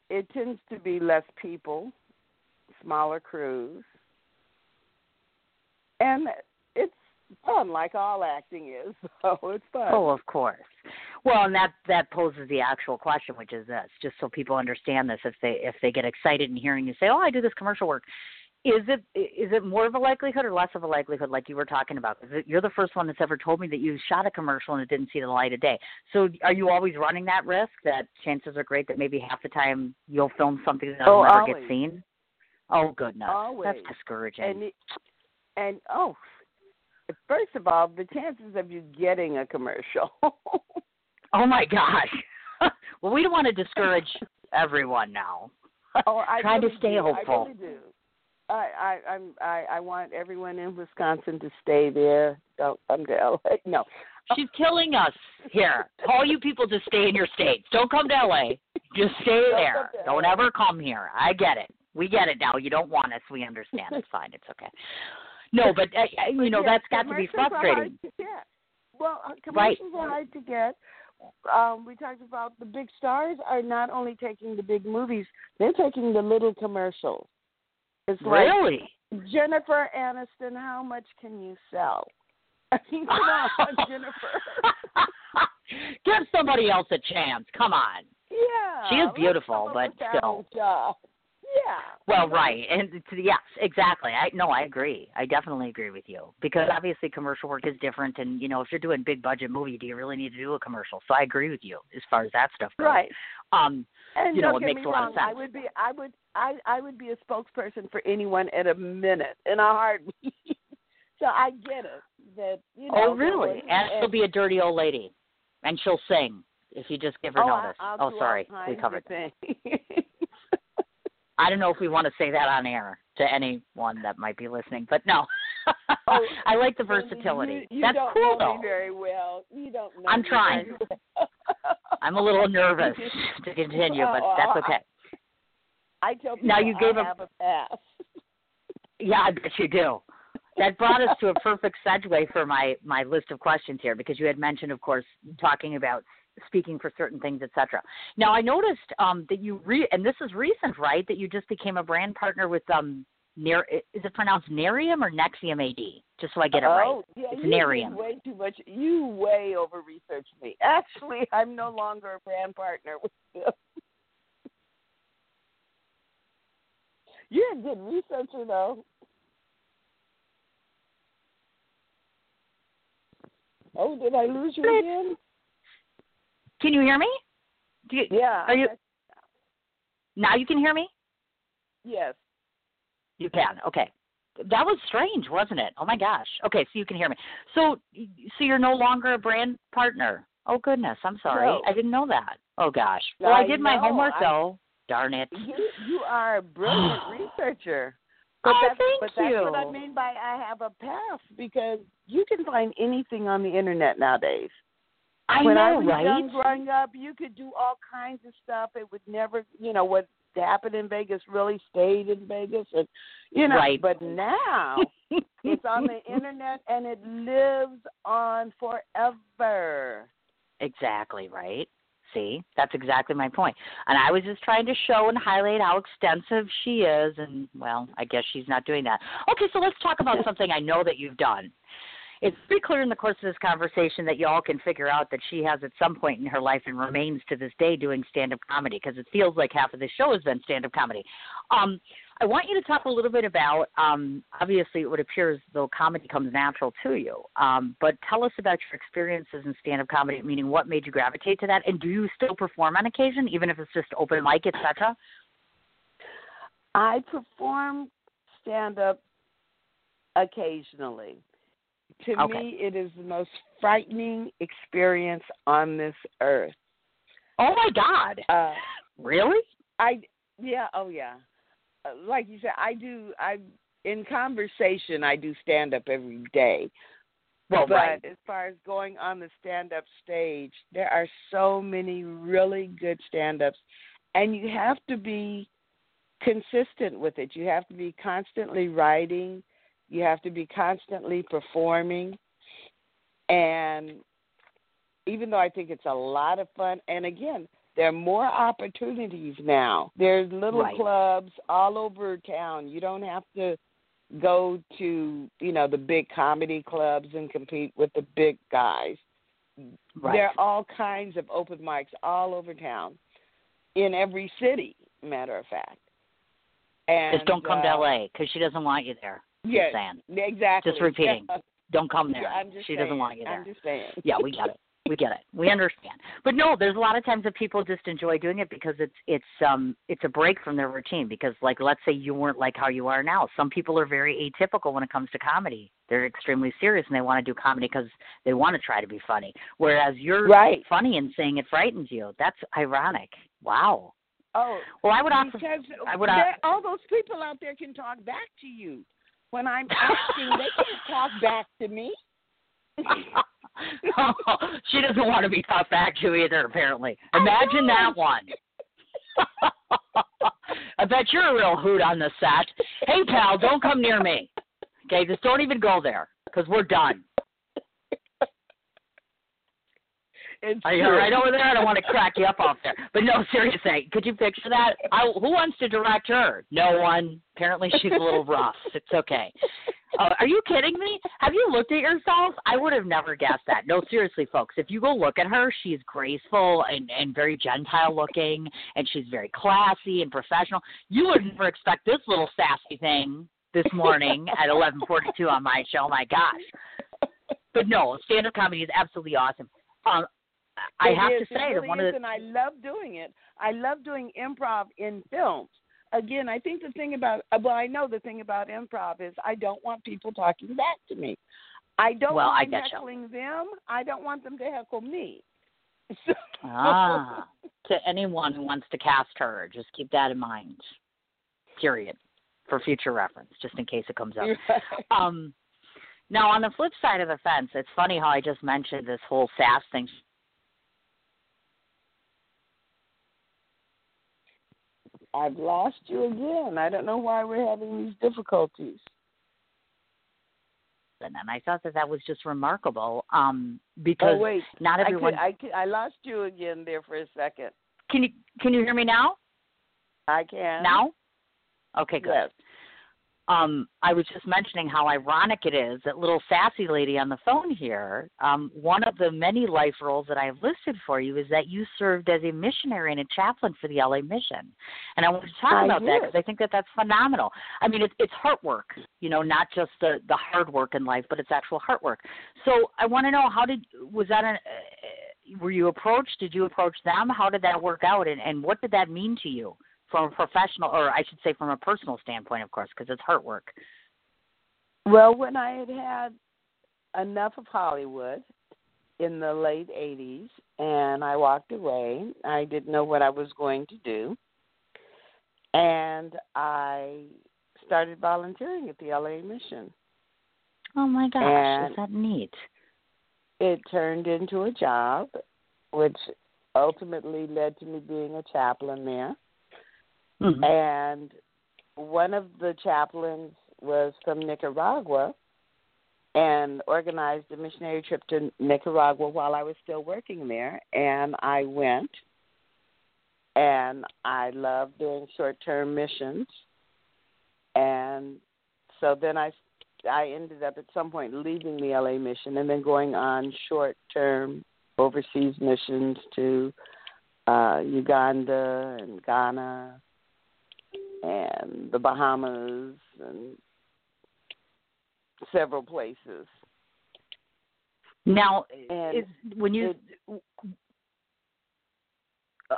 It tends to be less people, smaller crews, and it's fun, like all acting is. So it's fun. Oh, of course. Well, and that that poses the actual question, which is this: just so people understand this, if they if they get excited in hearing you say, "Oh, I do this commercial work," is it is it more of a likelihood or less of a likelihood, like you were talking about? You're the first one that's ever told me that you shot a commercial and it didn't see the light of day. So, are you always running that risk? That chances are great that maybe half the time you'll film something that'll Oh, never always. get seen. Oh goodness, Always. that's discouraging. and it, and oh, first of all, the chances of you getting a commercial. oh my gosh. well, we don't want to discourage everyone now. oh, I Try to stay do. hopeful. I really do. I, I I'm I, I want everyone in Wisconsin to stay there. Don't come to LA. No. She's killing us here. All you people just stay in your states. Don't come to LA. Just stay there. Don't ever come here. I get it. We get it now. You don't want us. We understand. It's fine. It's okay. No, but uh, uh, you know Yeah, that's got to be commercials are hard frustrating. to. Well, uh, Right. commercials are hard to get. Um, we talked about the big stars are not only taking the big movies; they're taking the little commercials. It's like Really? Jennifer Aniston, how much can you sell? I mean, come on, Jennifer. Give somebody else a chance. Come on. Yeah. She is beautiful, but still. job. Yeah. Well, right, and to, yes, exactly. I no, I agree. I definitely agree with you because obviously commercial work is different, and you know if you're doing big budget movie, do you really need to do a commercial? So I agree with you as far as that stuff goes. Right. Um, And You know, it makes a lot of wrong, I sense. would be I would I I would be a spokesperson for anyone at a minute in a heartbeat. so I get it that you oh, know. oh, really? And she'll be a dirty old lady, and she'll sing if you just give her oh, notice. I, I'll oh, sorry, we covered. things. I don't know if we want to say that on air to anyone that might be listening, but no. Oh, I like the versatility. You, you That's don't cool, know though. me very well. You don't know. I'm trying. I'm a little nervous to continue, but oh, that's okay. I tell people Now you gave I a- have a pass. Yeah, I bet you do. That brought us to a perfect segue for my my list of questions here because you had mentioned, of course, talking about speaking for certain things, etc. Now, I noticed um, that you re and this is recent, right? That you just became a brand partner with um, Ner- is it pronounced Nerium or Nexium AD? Just so I get it right. oh, yeah, It's you Narium. way too much. You way over researched me. Actually, I'm no longer a brand partner with them. You're a good researcher, though. Oh, did I lose you again? Can you hear me? Do you, Yeah. Are you- now you can hear me? Yes. You can. Okay. That was strange, wasn't it? Oh my gosh. Okay, so you can hear me. So so you're no longer a brand partner. Oh goodness, I'm sorry. No. I didn't know that. Oh gosh. Well, I I did my know. homework I- though. Darn it. You you are a brilliant researcher. But Oh, that's, thank but that's what I mean by I have a pass because you can find anything on the internet nowadays. I when know, I was right? young growing up, you could do all kinds of stuff. It would never, you know, what happened in Vegas really stayed in Vegas, and you know. Right. But now it's on the internet and it lives on forever. Exactly, right? See, that's exactly my point. And I was just trying to show and highlight how extensive she is, and well, I guess she's not doing that. Okay, so let's talk about something I know that you've done. It's pretty clear in the course of this conversation that y'all can figure out that she has at some point in her life and remains to this day doing stand up comedy because it feels like half of the show has been stand up comedy. Um, I want you to talk a little bit about um, obviously it would appear as though comedy comes natural to you, um, but tell us about your experiences in stand up comedy, meaning what made you gravitate to that, and do you still perform on occasion, even if it's just open mic, etc.? I perform stand up occasionally. To Okay. me, it is the most frightening experience on this earth. Oh my God! Uh, Really? I yeah, oh yeah. Like you said, I do. I in conversation, I do stand up every day. Well, but right. as far as going on the stand up stage, there are so many really good stand ups and you have to be consistent with it. You have to be constantly writing, you have to be constantly performing. And even though I think it's a lot of fun, and again, there are more opportunities now. There's little Right. clubs all over town. You don't have to go to, you know, the big comedy clubs and compete with the big guys. Right. There are all kinds of open mics all over town, in every city, matter of fact. And Just don't come to uh, LA because she doesn't want you there. Just saying. exactly. Just repeating. Don't come there. Yeah, she saying. doesn't want you there. I'm just saying. yeah, we got it. We get it. We understand. But no, there's a lot of times that people just enjoy doing it because it's it's um it's a break from their routine because like let's say you weren't like how you are now. Some people are very atypical when it comes to comedy. They're extremely serious and they want to do comedy because they want to try to be funny. Whereas you're Right. funny and saying it frightens you. That's ironic. Wow. Oh, Well, I would offer I would, all those people out there can talk back to you. When I'm asking, they can't talk back to me. she doesn't want to be talked back to either, apparently. Imagine that one. I bet you're a real hoot on the set. Hey, pal, don't come near me. Okay, just don't even go there because we're done. It's Are you true. right over there? I don't want to crack you up off there. But no, seriously, could you picture that? I, who wants to direct her? No one. Apparently, she's a little rough. It's okay. Uh, are you kidding me? Have you looked at yourself? I would have never guessed that. No, seriously, folks. If you go look at her, she's graceful and and very gentile looking, and she's very classy and professional. You would never expect this little sassy thing this morning at 11:42 on my show. My gosh. But no, stand-up comedy is absolutely awesome. Um, I It have is, to say it that one is, of the and I love doing it. I love doing improv in films. Again, I think the thing about uh, well, I know the thing about improv is I don't want people talking back to me. I don't Well, I mind getcha. heckling them. I don't want them to heckle me. So, ah to anyone who wants to cast her, just keep that in mind. Period. For future reference, just in case it comes up. Um, now, on the flip side of the fence, it's funny how I just mentioned this whole sass thing. I've lost you again. I don't know why we're having these difficulties. And then I thought that that was just remarkable um, because oh wait, not I, everyone. could, I, could, I lost you again there for a second. can you can you hear me now? I can Now? Okay, good. Yes. Um, I was just mentioning how ironic it is that little sassy lady on the phone here. Um, one of the many life roles that I have listed for you is that you served as a missionary and a chaplain for the LA Mission, and I want to talk I about that because I think that that's phenomenal. I mean, it's it's heart work, you know, not just the the hard work in life, but it's actual heart work. So I want to know how did was that an uh, were you approached? Did you approach them? How did that work out, and and what did that mean to you? From a professional, or I should say, from a personal standpoint, of course, because it's heart work. Well, when I had had enough of Hollywood in the late 80s and I walked away, I didn't know what I was going to do. And I started volunteering at the LA Mission. Oh my gosh, And- is that neat? It turned into a job, which ultimately led to me being a chaplain there. Mhm. and one of the chaplains was from Nicaragua and organized a missionary trip to Nicaragua while I was still working there. And I went and I love doing short-term missions. And so then I I ended up at some point leaving the LA mission and then going on short-term overseas missions to uh Uganda and Ghana and the Bahamas and several places. Now, And is, when you,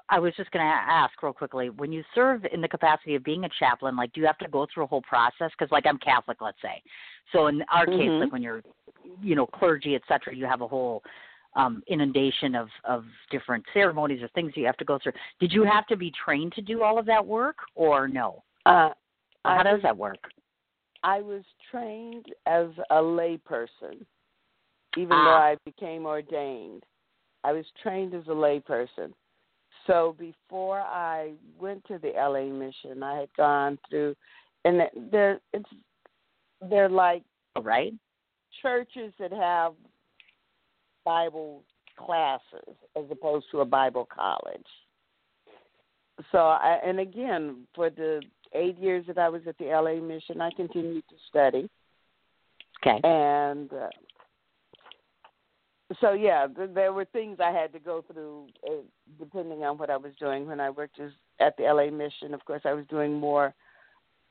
I was just going to ask real quickly, when you serve in the capacity of being a chaplain, like, do you have to go through a whole process? Because, like, I'm Catholic, let's say. So in our case, Mhm. like when you're you know clergy, etc. You have a whole um, inundation of of different ceremonies or things you have to go through. Did you have to be trained to do all of that work, or no? Uh, How I does that work? I was trained as a layperson, even Ah. though I became ordained. I was trained as a layperson. So before I went to the LA mission, I had gone through, and they're it's they're like All right. churches that have Bible classes as opposed to a Bible college. So I and again for the eight years that I was at the LA mission, I continued to study Okay. and uh, so yeah, th- there were things I had to go through uh, depending on what I was doing. When I worked as, at the LA mission, of course, I was doing more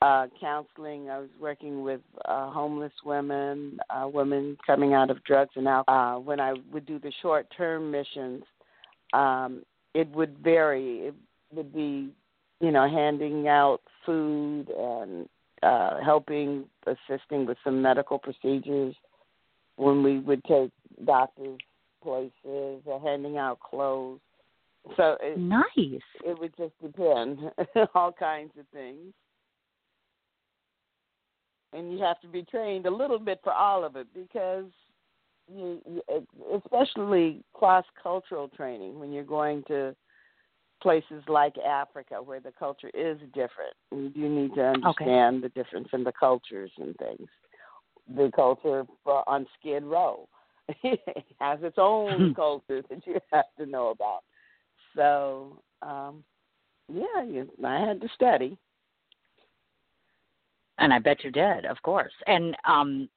uh, counseling. I was working with uh, homeless women, uh, women coming out of drugs and alcohol. Uh, when I would do the short-term missions, um, it would vary. It would be, you know, handing out food and uh, helping, assisting with some medical procedures when we would take doctors places or handing out clothes. So it, Nice. it would just depend, all kinds of things. And you have to be trained a little bit for all of it because you, especially cross cultural training when you're going to places like Africa where the culture is different. You do need to understand the difference in the cultures and things. The culture for, on Skid Row has its own culture that you have to know about. So, um, yeah, you, I had to study. And I bet you did, of course. And um,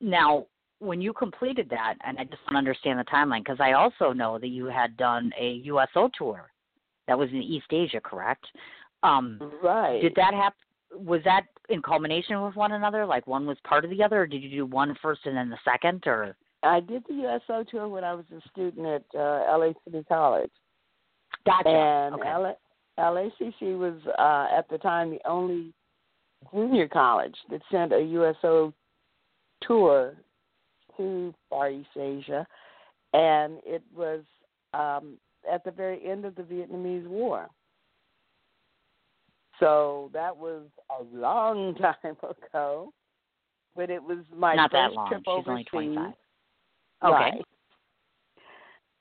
now, when you completed that, and I just to understand the timeline, because I also know that you had done a USO tour that was in East Asia, correct? Um, Right. did that happen? Was that in culmination with one another? Like one was part of the other, or did you do one first and then the second? Or I did the USO tour when I was a student at uh, LA City College. gotcha. And okay. LA, LACC was uh, at the time the only junior college that sent a USO tour to Far East Asia, and it was um, at the very end of the Vietnamese War. So that was a long time ago, but it was my Not that first long. trip She's overseas. only 25. Okay. Right.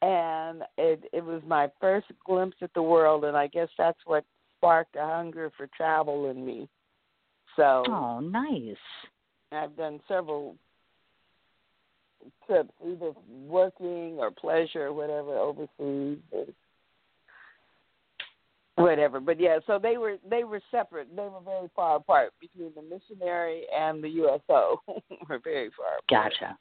And it it was my first glimpse at the world, and I guess that's what sparked a hunger for travel in me. So Oh, nice. I've done several trips, either working or pleasure or whatever overseas. Whatever. But yeah, so they were they were separate. They were very far apart between the missionary and the USO. were very far apart. Gotcha.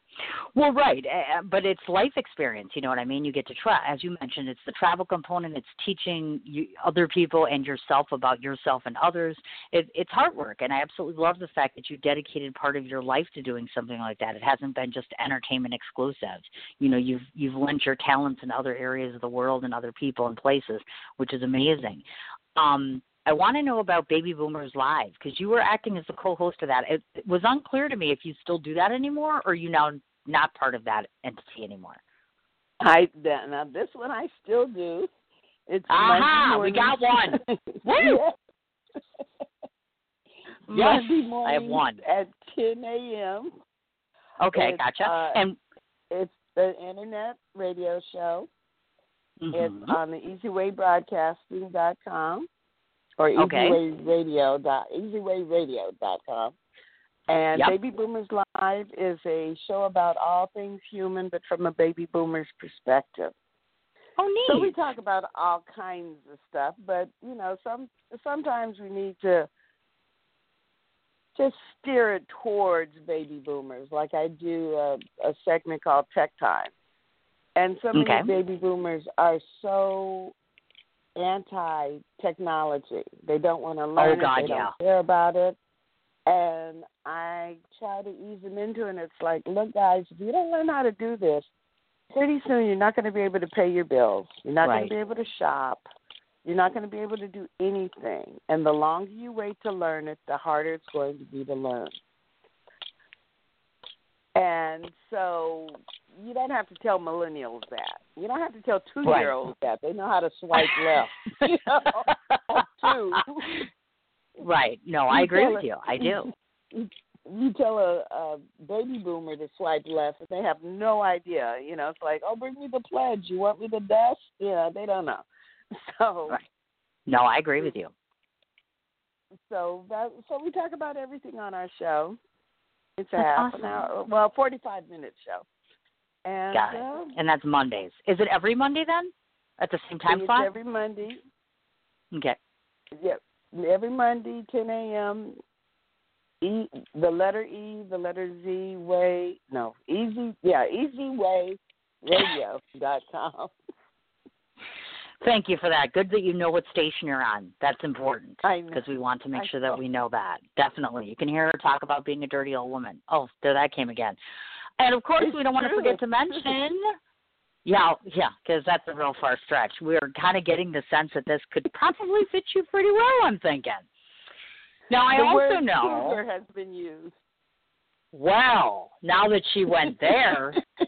Well, right, but it's life experience. You know what I mean? You get to try, as you mentioned, it's the travel component. It's teaching you, other people and yourself about yourself and others. It, it's hard work, and I absolutely love the fact that you dedicated part of your life to doing something like that. It hasn't been just entertainment exclusive. You know, you've you've lent your talents in other areas of the world and other people and places, which is amazing. Um, I want to know about Baby Boomers Live because you were acting as the co-host of that. It, it was unclear to me if you still do that anymore or you now not part of that entity anymore. I now this one I still do. It's Aha, we got mornings- Woo! Yes, Monday I have one. at 10 a.m. Okay, It's, gotcha. uh, and It's the internet radio show. Mhm. It's on the easywaybroadcasting.com or Okay. easywayradio dot easywayradio.com. And Yep. Baby Boomers Live is a show about all things human, but from a baby boomer's perspective. oh, neat. So we talk about all kinds of stuff, but you know, some sometimes we need to just steer it towards baby boomers. Like I do a, a segment called Tech Time, and so many Okay. baby boomers are so anti technology. They don't want to oh, learn Oh, God, it. They yeah. don't care about it. And I try to ease them into it. And it's like, look, guys, if you don't learn how to do this, pretty soon you're not going to be able to pay your bills. You're not going to be able to shop. You're not going to be able to do anything. And the longer you wait to learn it, the harder it's going to be to learn. And so you don't have to tell millennials that. You don't have to tell two year olds that. They know how to swipe left. you know, two. Right. No, I agree with you. I do. You tell a, a baby boomer to swipe left, and they have no idea. You know, it's like, oh, bring me the pledge. You want me to dust? Yeah, they don't know. So. Right. No, I agree with you. So that so we talk about everything on our show. It's a half awesome. an hour, well, forty-five minute show. And, Got it. Uh, and that's Mondays. Is it every Monday then? At the same time slot? Every Monday. Okay. Yep. Every Monday, 10 a.m. E, the letter E, the letter Z, way, no, easy, yeah, easywayradio.com. Thank you for that. Good that you know what station you're on. That's important because we want to make I sure that we know that. Definitely. You can hear her talk about being a dirty old woman. Oh, there that came again. And of course, it's we don't true. want to forget to mention. Yeah, yeah, because that's a real far stretch. We're kind of getting the sense that this could probably fit you pretty well. I'm thinking. Now I the also word know. cougar has been used. Well, now that she went there.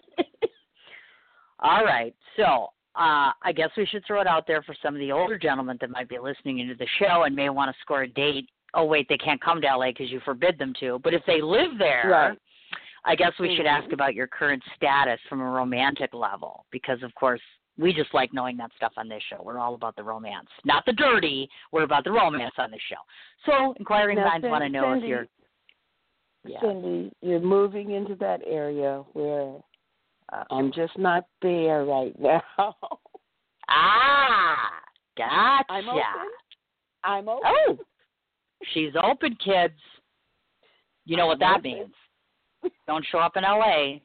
all right, so uh, I guess we should throw it out there for some of the older gentlemen that might be listening into the show and may want to score a date. Oh wait, they can't come to LA because you forbid them to. But if they live there, Right. I guess we should ask Mhm. about your current status from a romantic level because, of course, we just like knowing that stuff on this show. We're all about the romance, not the dirty. We're about the romance on this show. So, inquiring Now, minds want to know if Cindy- you're. Yeah. Cindy, you're moving into that area where uh, I'm just not there right now. Ah, gotcha. I'm open. I'm open. Oh, she's open, kids. You know what I'm that open. means. Don't show up in LA,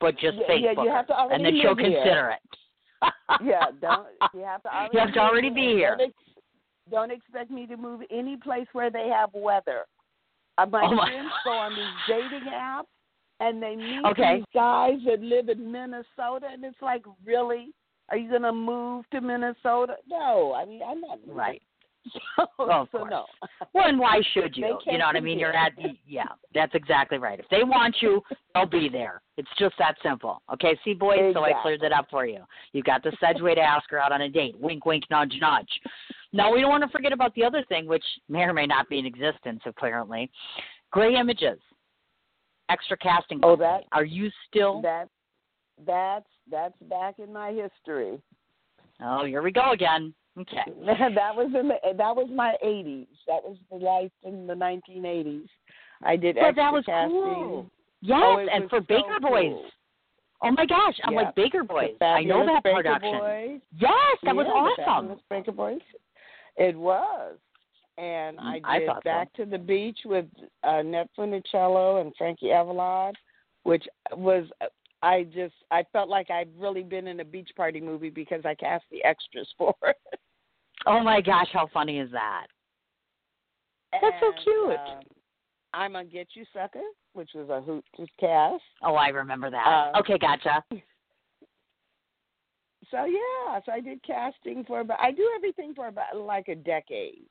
but just Yeah, Facebook yeah, you her, have to already and then she'll here. consider it. yeah, don't you have to already You have to already be here. Don't, ex- don't expect me to move any place where they have weather. Uh, my Oh, my- friends go on these dating apps and they meet Okay. these guys that live in Minnesota, and it's like, really? Are you gonna move to Minnesota? No, I mean I'm not moving. Right. So, Well, of so course. no. Well, and why should you? You know what I mean? You're at yeah, that's exactly right. If they want you, they'll be there. It's just that simple. Okay, see, boys. So I cleared that up for you. You've got the sedge to ask her out on a date. Wink, wink, nudge, nudge. Now we don't want to forget about the other thing, which may or may not be in existence. Apparently, gray images, extra casting. Oh, that- Are you still? That that's that's back in my history. Oh, here we go again. Okay. that was in the that was my 80s. That was the life in the 1980s. I did But extra that was casting. cool. Yes, Oh, and for so Baker Boys. Oh my gosh, I'm Yeah. like Baker Boys. I know that Baker production. Boys. Yes, that was Yeah, the awesome. Baker Boys. It was. And I Mm, I did so. Back to the Beach with uh, Annette Funicello and Frankie Avalon, which was I just I felt like I'd really been in a beach party movie because I cast the extras for it. Oh my gosh, how funny is that? That's so cute. Um, I'm gonna get you, sucker, which was a hoot to cast. Oh, I remember that. Uh, okay, gotcha. So yeah, so I did casting for about. I do everything for about like a decade.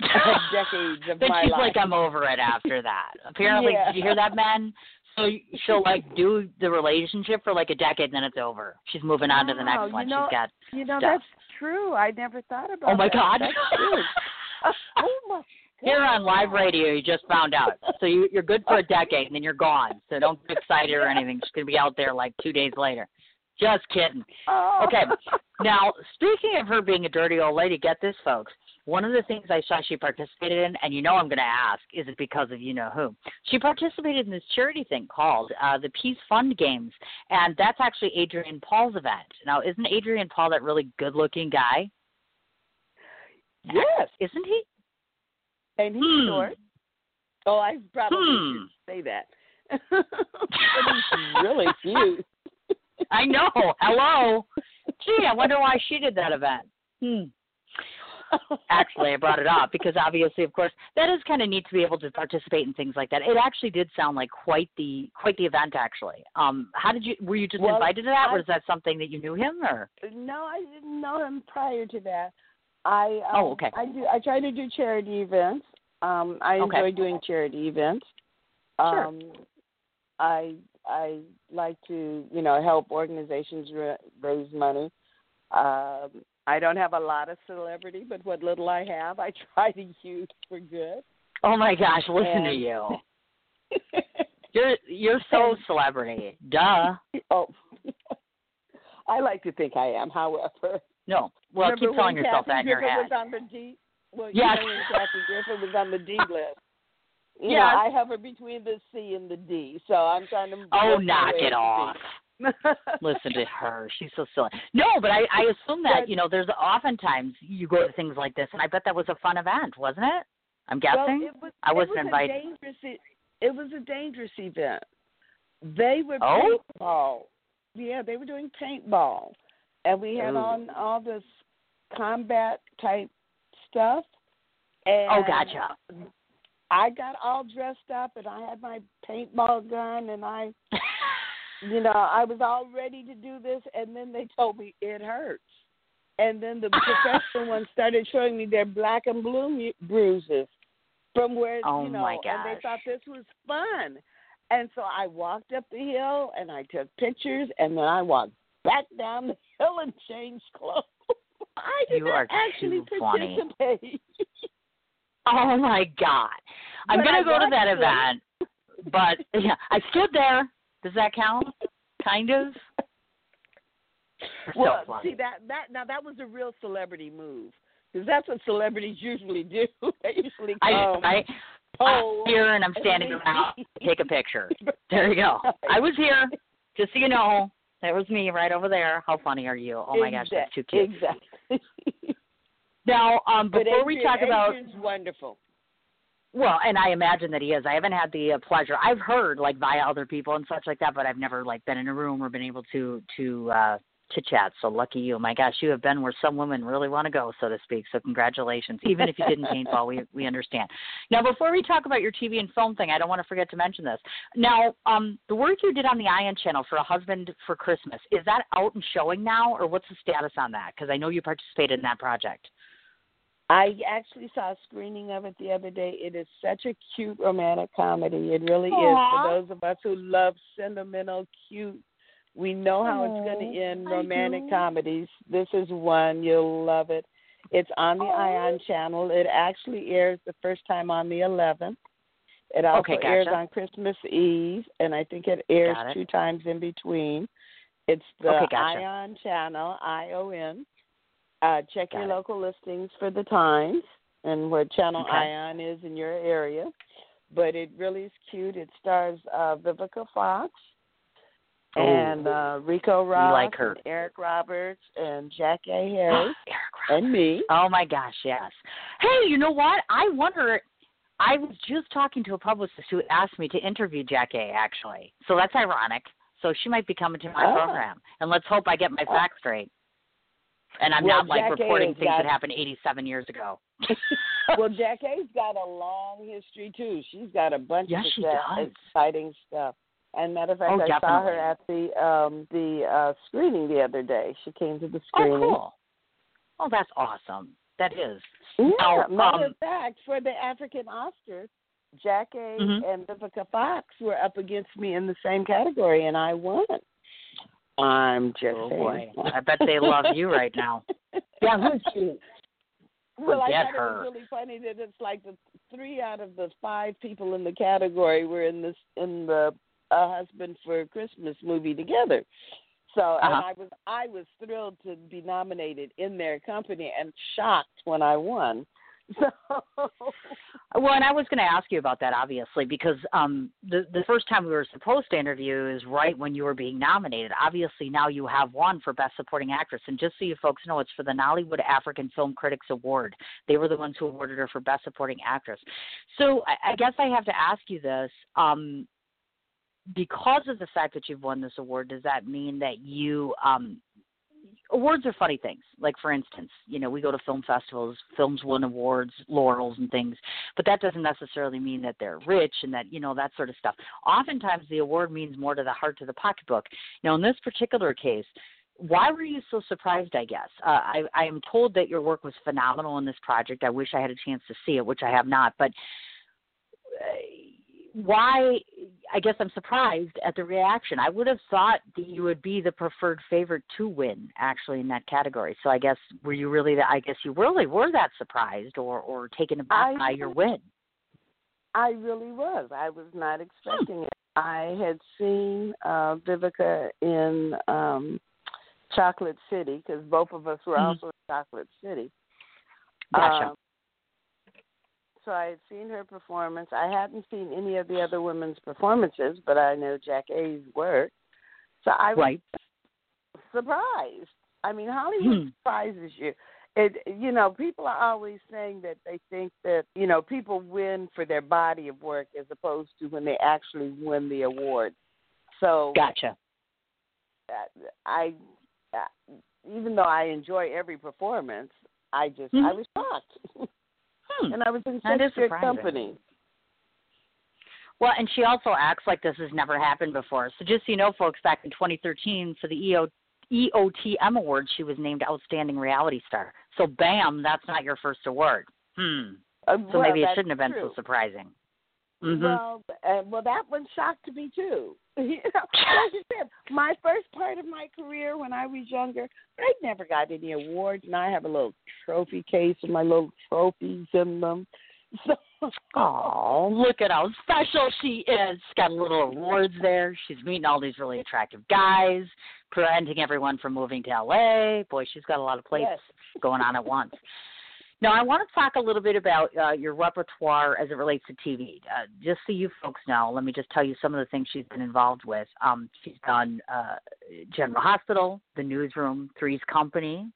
decades of then my she's life. like, I'm over it after that. Apparently, Yeah. did you hear that, men? So she'll like do the relationship for like a decade, and then it's over. She's moving on to the Wow, next you one. know- She's got. You know stuff. that's true. I never thought about. Oh my that. God. True. Uh, oh my. Here on live radio, you just found out. So you, you're good for a decade, and then you're gone. So don't get excited or anything. She's gonna be out there like two days later. Just kidding. Oh. Okay. Now, speaking of her being a dirty old lady, get this, folks. One of the things I saw she participated in, and you know I'm going to ask, is it because of you know who? She participated in this charity thing called uh, the Peace Fund Games, and that's actually Adrian Paul's event. Now, isn't Adrian Paul that really good-looking guy? Yes, Isn't he? and he's Hmm. short. Oh, I probably Hmm. should say that. but he's really cute. I know. Hello. Gee, I wonder why she did that event. Hmm. Actually, I brought it up because obviously, of course, that is kind of neat to be able to participate in things like that. It actually did sound like quite the quite the event. Actually, um, how did you? Were you just Well, invited to that, I- or is that something that you knew him, or? No, I didn't know him prior to that. I um, Oh, okay. I do. I try to do charity events. Um, I Okay. enjoy doing charity events. Sure. Um, I I like to you know help organizations ra- raise money. Um, I don't have a lot of celebrity, but what little I have, I try to use for good. Oh my gosh, listen And- to you. You're you're so celebrity. Duh. oh, I like to think I am. However, No. Well, remember keep telling yourself Kathy that in your Griffin head. was on the D. Well, Yes. you know Kathy Griffin was on the D list. You Yes. know, I hover between the C and the D, so I'm trying to. Oh, knock it off. Listen to her. She's so silly. No, but I, I assume that, you know, there's oftentimes you go to things like this, and I bet that was a fun event, wasn't it? I'm Well, guessing. it was, I it wasn't was invited. A dangerous, it was a dangerous event. They were Oh? paintball. Yeah, they were doing paintball, and we had Ooh. on all this combat type stuff. And oh, gotcha. I got all dressed up, and I had my paintball gun, and I, you know, I was all ready to do this, and then they told me it hurts. And then the professional ones started showing me their black and blue mu- bruises from where Oh, you know, my and they thought this was fun. And so I walked up the hill and I took pictures, and then I walked back down the hill and changed clothes. I did You not are actually participate. Oh my God. I'm But gonna I go to that them. event. But yeah, I stood there. Does that count? Kind of. Well, so see that that now that was a real celebrity move because that's what celebrities usually do. they usually I, come. I, pose, I'm here and I'm standing around. Take a picture. There you go. I was here. Just so you know, that was me right over there. How funny are you? Oh my gosh, that's too cute. Exactly. Now, um, before we talk about Adrian's wonderful. Well, and I imagine that he is. I haven't had the uh, pleasure. I've heard like via other people and such like that, but I've never like been in a room or been able to to uh chit chat. So lucky you. My gosh, you have been where some women really want to go, so to speak. So congratulations. Even if you didn't paintball, we we understand. Now, before we talk about your TV and film thing, I don't want to forget to mention this. Now, um, the work you did on the Ion Channel for a husband for Christmas is that out and showing now, or what's the status on that? Because I know you participated in that project. I actually saw a screening of it the other day. It is such a cute romantic comedy. It really is. For those of us who love sentimental, cute, we know how it's going to oh, end romantic comedies. This is one. You'll love it. It's on the Aw. Ion channel. It actually airs the first time on the 11th. It also Okay, airs on Christmas Eve, and I think it airs it. two times in between. It's the Okay, gotcha. Ion channel, I O N. Uh, check your it. local listings for the times and where Channel Okay. Ion is in your area. But it really is cute. It stars uh, Vivica Fox Oh. and uh, Rico Ross like her. and Eric Roberts and Jackée Harry and me. Oh my gosh, yes. Hey, you know what? I wonder. I was just talking to a publicist who asked me to interview Jackée Actually, so that's ironic. So she might be coming to my Oh. program, and let's hope I get my Oh. facts straight. And I'm Well, not like Jack reporting things got- that happened 87 years ago. well, Jackée's got a long history too. She's got a bunch Yes, of that exciting stuff. And matter of fact, Oh, I saw her at the um the uh screening the other day. She came to the screening. oh, cool. Oh, that's awesome. That is. Yeah, Now, matter um, of fact, for the African Oscars, Jack A Mhm. and Vivica Fox were up against me in the same category, and I won. I'm just Oh saying. boy, I bet they love you right now. Yeah, who's she? Well, I Forget thought her. it was really funny that it's like the three out of the five people in the category were in this in the uh, husband for Christmas movie together. So and Uh-huh. I was I was thrilled to be nominated in their company and shocked when I won. So Well, and I was going to ask you about that, obviously, because um, the the first time we were supposed to interview is right when you were being nominated. Obviously, now you have won for Best Supporting Actress, and just so you folks know, it's for the Nollywood African Film Critics Award. They were the ones who awarded her for Best Supporting Actress. So I, I guess I have to ask you this. Um, because of the fact that you've won this award, does that mean that you um, awards are funny things. Like for instance, you know, we go to film festivals, films win awards, laurels and things, but that doesn't necessarily mean that they're rich and that, you know, that sort of stuff. Oftentimes the award means more to the heart to the pocketbook. Now in this particular case, why were you so surprised, I guess? Uh, I, I am told that your work was phenomenal in this project. I wish I had a chance to see it, which I have not, but uh, why I guess I'm surprised at the reaction. I would have thought that you would be the preferred favorite to win actually in that category. So I guess were you really that I guess you really were that surprised or or taken aback I- by your win. I really was. I was not Hmm. expecting it. I had seen uh, Vivica in um, Chocolate City because both of us were Mhm. also in Chocolate City. Gotcha. Um, so I had seen her performance. I hadn't seen any of the other women's performances, but I know Jackée's work. So I was right. surprised. I mean, Hollywood Hmm. surprises you. It, you know, people are always saying that they think that you know people win for their body of work as opposed to when they actually win the award. So Gotcha. I, uh, even though I enjoy every performance, I just I Mhm. was shocked, Hmm. and I was in That such is good company. Well, and she also acts like this has never happened before. So just so you know, folks, back in 2013 for the EO, EOTM Awards, she was named Outstanding Reality Star. So, bam, that's not your first award. Hmm. Uh, So well, maybe it shouldn't have been true. so surprising. Hmm Well, uh, well, that one shocked me too. you know, like I said, my first part of my career when I was younger, I never got any awards, and I have a little trophy case with my little trophies in them. So, Oh, look at how special she is. She's got little awards there. She's meeting all these really attractive guys, preventing everyone from moving to LA. Boy, she's got a lot of plates Yes. going on at once. Now, I want to talk a little bit about uh, your repertoire as it relates to TV. Uh, just so you folks know, let me just tell you some of the things she's been involved with. Um, she's done uh, General Hospital, The Newsroom, Three's Company,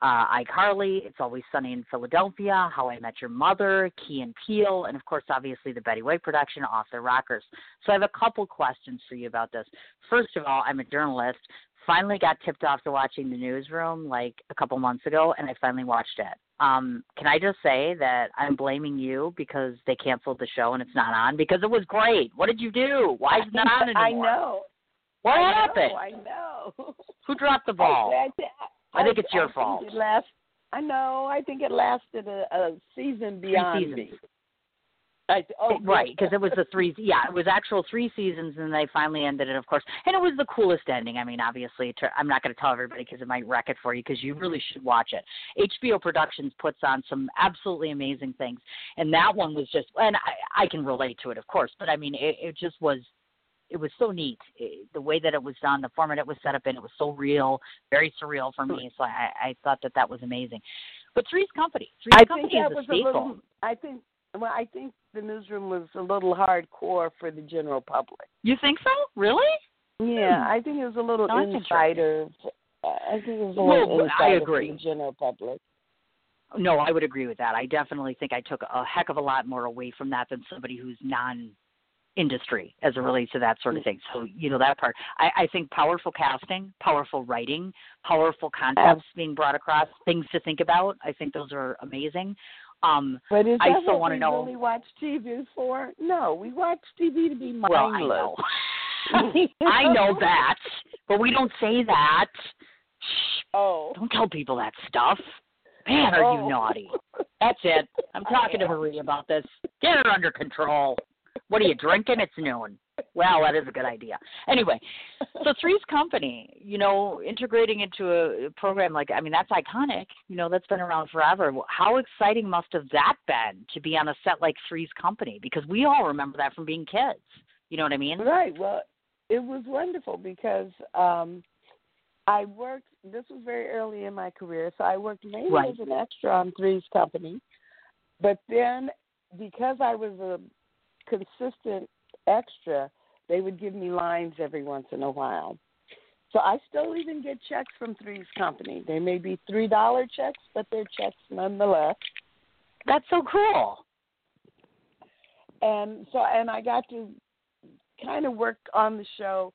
uh, iCarly, It's Always Sunny in Philadelphia, How I Met Your Mother, Key and Peele, and of course, obviously, the Betty White production, Off the Rockers. So I have a couple questions for you about this. First of all, I'm a journalist. Finally got tipped off to watching the newsroom like a couple months ago, and I finally watched it. Um, can I just say that I'm blaming you because they canceled the show and it's not on because it was great. What did you do? Why is it not on anymore? I know. What I happened? Know, I know. Who dropped the ball? I, I think it's your think fault. It last, I know. I think it lasted a, a season beyond me. I, oh, right, because it was the three. Yeah, it was actual three seasons, and they finally ended it, of course. And it was the coolest ending. I mean, obviously, I'm not going to tell everybody because it might wreck it for you. Because you really should watch it. HBO Productions puts on some absolutely amazing things, and that one was just. And I, I can relate to it, of course, but I mean, it, it just was. It was so neat it, the way that it was done, the format it was set up in. It was so real, very surreal for me. So I, I thought that that was amazing. But Three's Company, Three's I Company think that is was a staple. little. I think. Well, I think the newsroom was a little hardcore for the general public. You think so? Really? Yeah, Hmm. I think it was a little that's insider. I think it was a Well, little I insider agree. for the general public. No, I would agree with that. I definitely think I took a heck of a lot more away from that than somebody who's non industry as it relates to that sort of thing. So, you know, that part. I, I think powerful casting, powerful writing, powerful concepts being brought across, things to think about. I think those are amazing. Um But is I that still what wanna we know- really watch TV for? No, we watch TV to be mindless. well, I know. I know that, but we don't say that. Shh, Oh. don't tell people that stuff. Man, are you Oh. naughty. That's it. I'm talking to Marie about this. Get her under control. What are you drinking? It's noon. Well, that is a good idea. Anyway, so Three's Company, you know, integrating into a program like, I mean, that's iconic. You know, that's been around forever. How exciting must have that been to be on a set like Three's Company? Because we all remember that from being kids. You know what I mean? Right. Well, it was wonderful because um I worked. This was very early in my career, so I worked mainly Right. as an extra on Three's Company. But then, because I was a consistent extra, they would give me lines every once in a while. So I still even get checks from Three's Company. They may be three dollar checks, but they're checks nonetheless. That's so cool. and so and I got to kind of work on the show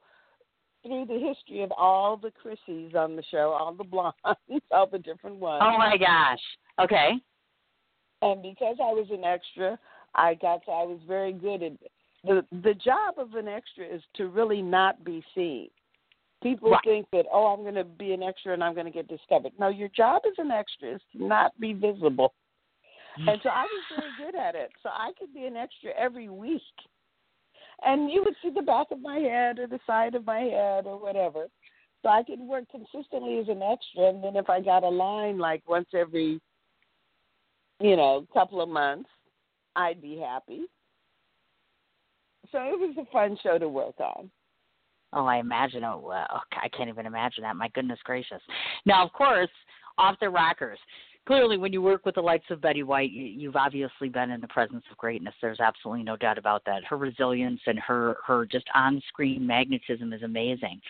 through the history of all the Chrissies on the show, all the blondes, all the different ones. Oh my gosh. Okay. And because I was an extra, I got to, I was very good at the the job of an extra is to really not be seen. People Right. think that oh I'm going to be an extra and I'm going to get discovered. No, your job as an extra is to not be visible. Mm. And so I was very good at it. So I could be an extra every week. and you would see the back of my head or the side of my head or whatever. So I could work consistently as an extra, and then if I got a line like once every, you know, couple of months, I'd be happy. So it was a fun show to work on. Oh, I imagine. Oh, well, I can't even imagine that. My goodness gracious. Now, of course, off the rockers clearly when you work with the likes of Betty White, you, you've obviously been in the presence of greatness. There's absolutely no doubt about that. Her resilience and her her just on-screen magnetism is amazing.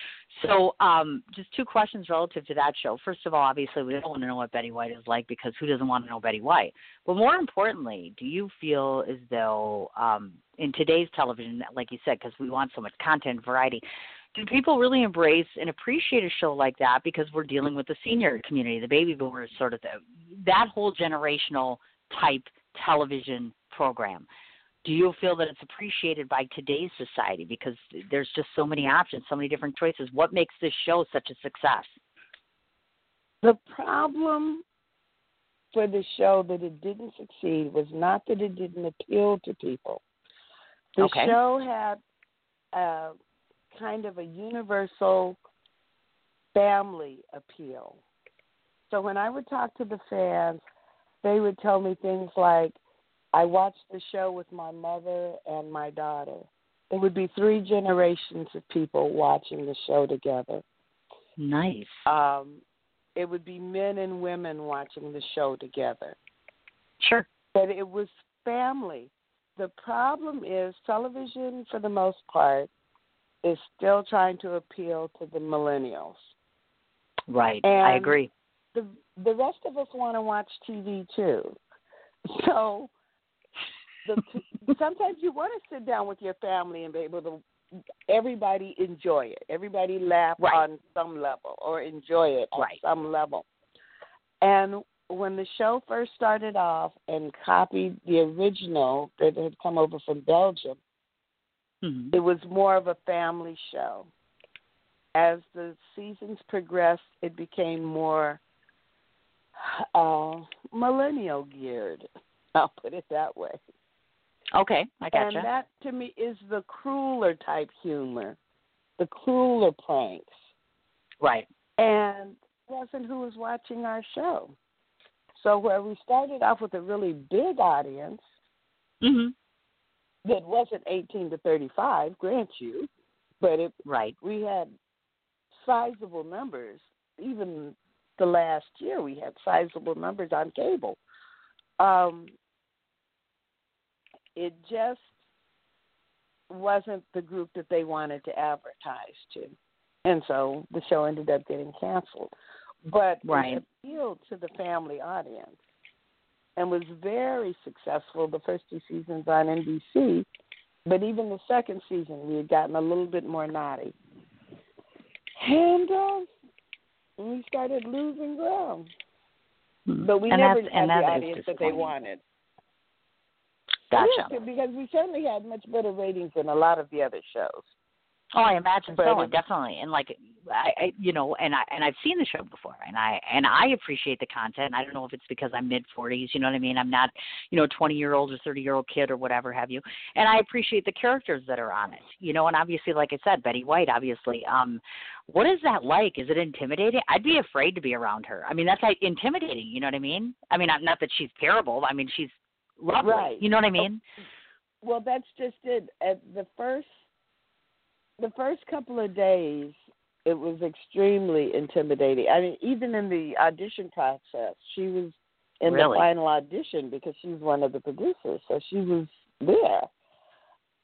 So, um, just two questions relative to that show. First of all, obviously, we don't want to know what Betty White is like because who doesn't want to know Betty White? But more importantly, do you feel as though um, in today's television, like you said, because we want so much content variety, do people really embrace and appreciate a show like that because we're dealing with the senior community, the baby boomers, sort of the, that whole generational type television program? Do you feel that it's appreciated by today's society because there's just so many options, so many different choices? What makes this show such a success? The problem for the show that it didn't succeed was not that it didn't appeal to people. The okay. show had uh, kind of a universal family appeal. So when I would talk to the fans, they would tell me things like, I watched the show with my mother and my daughter. It would be three generations of people watching the show together. Nice. Um, it would be men and women watching the show together. Sure. But it was family. The problem is television, for the most part, is still trying to appeal to the millennials. Right. And I agree. The the rest of us want to watch TV too. So the sometimes you want to sit down with your family and be able to everybody enjoy it. Everybody laugh right. on some level or enjoy it on right. some level. And when the show first started off and copied the original that had come over from Belgium, Mm-hmm. It was more of a family show. As the seasons progressed, it became more uh, millennial geared. I'll put it that way. Okay, I gotcha. And that to me is the crueler type humor, the crueler pranks. Right. And wasn't who was watching our show. So where we started off with a really big audience, mm-hmm that wasn't 18 to 35, grant you, but it right. We had sizable numbers. Even the last year, we had sizable numbers on cable. Um, it just wasn't the group that they wanted to advertise to, and so the show ended up getting canceled. But right. it appealed to the family audience and was very successful the first two seasons on NBC. But even the second season, we had gotten a little bit more naughty. And uh, we started losing ground. Hmm. But we and never had the audience that they wanted. Gotcha. Because we certainly had much better ratings than a lot of the other shows. Oh, I imagine but so, it, definitely. And like, I, I, you know, and I and I've seen the show before, and I and I appreciate the content. I don't know if it's because I'm mid 40s, you know what I mean. I'm not, you know, 20 year old or 30 year old kid or whatever have you. And I appreciate the characters that are on it, you know. And obviously, like I said, Betty White, obviously. Um, what is that like? Is it intimidating? I'd be afraid to be around her. I mean, that's like intimidating. You know what I mean? I mean, not, not that she's terrible. I mean, she's lovely. Right. You know what I mean? Well, that's just it. At the first the first couple of days it was extremely intimidating. I mean, even in the audition process, she was in really? the final audition because she's one of the producers, so she was there.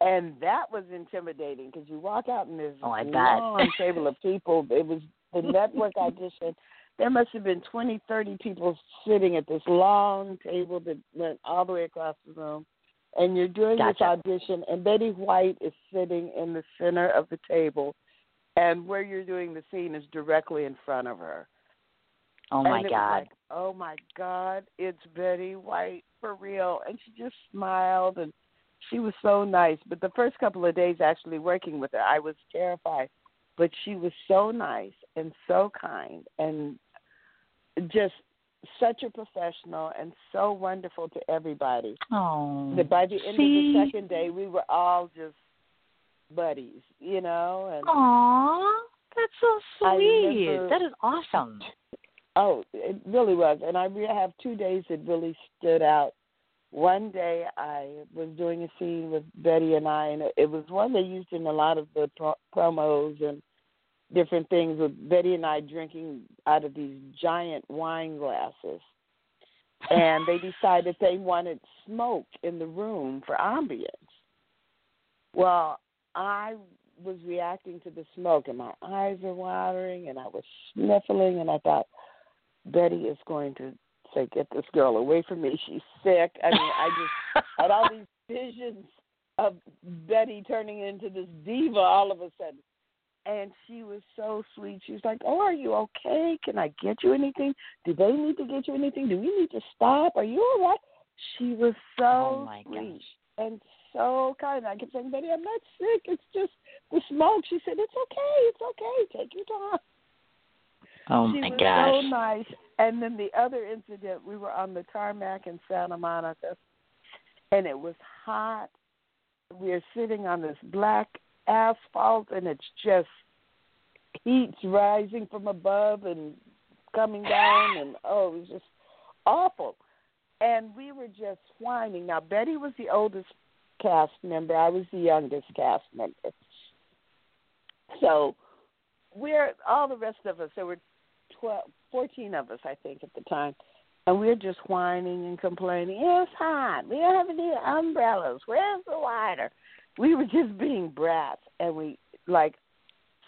And that was intimidating because you walk out and there's oh, a long table of people. It was the network audition. There must have been twenty, thirty people sitting at this long table that went all the way across the room and you're doing gotcha. this audition, and Betty White is sitting in the center of the table, and where you're doing the scene is directly in front of her. Oh my God! Like, oh my God! It's Betty White for real, and she just smiled, and she was so nice. But the first couple of days actually working with her, I was terrified, but she was so nice and so kind, and just such a professional and so wonderful to everybody. Oh, that by the end of the second day, we were all just buddies, you know. And Aww, that's so sweet. remember- That is awesome. oh, it really was. And I have two days that really stood out. One day I was doing a scene with Betty and I, and it- it was one they used in a lot of the pro- promos and different things with Betty and I drinking out of these giant wine glasses. and they decided they wanted smoke in the room for ambience. Well, I was reacting to the smoke, and my eyes were watering, and I was sniffling, and I thought Betty is going to say, "Get this girl away from me. She's sick." I mean, I just had all these visions of Betty turning into this diva all of a sudden. And she was so sweet. She was like, "Oh, are you okay? Can I get you anything? Do they need to get you anything? Do we need to stop? Are you all right?" She was so oh my sweet gosh. and so kind. I kept saying, Betty, I'm not sick. It's just the smoke. She said, It's okay. It's okay. Take your time. Oh she my was gosh. so nice. And then the other incident, we were on the tarmac in Santa Monica, and it was hot. We are sitting on this black asphalt, and it's just heat's rising from above and coming down, and oh, it was just awful. And we were just whining. Now, Betty was the oldest cast member. I was the youngest cast member. So we're all the rest of us. There were twelve, fourteen of us, I think, at the time, and we're just whining and complaining. It's hot. We don't have any umbrellas. Where's the lighter? We were just being brats, and we like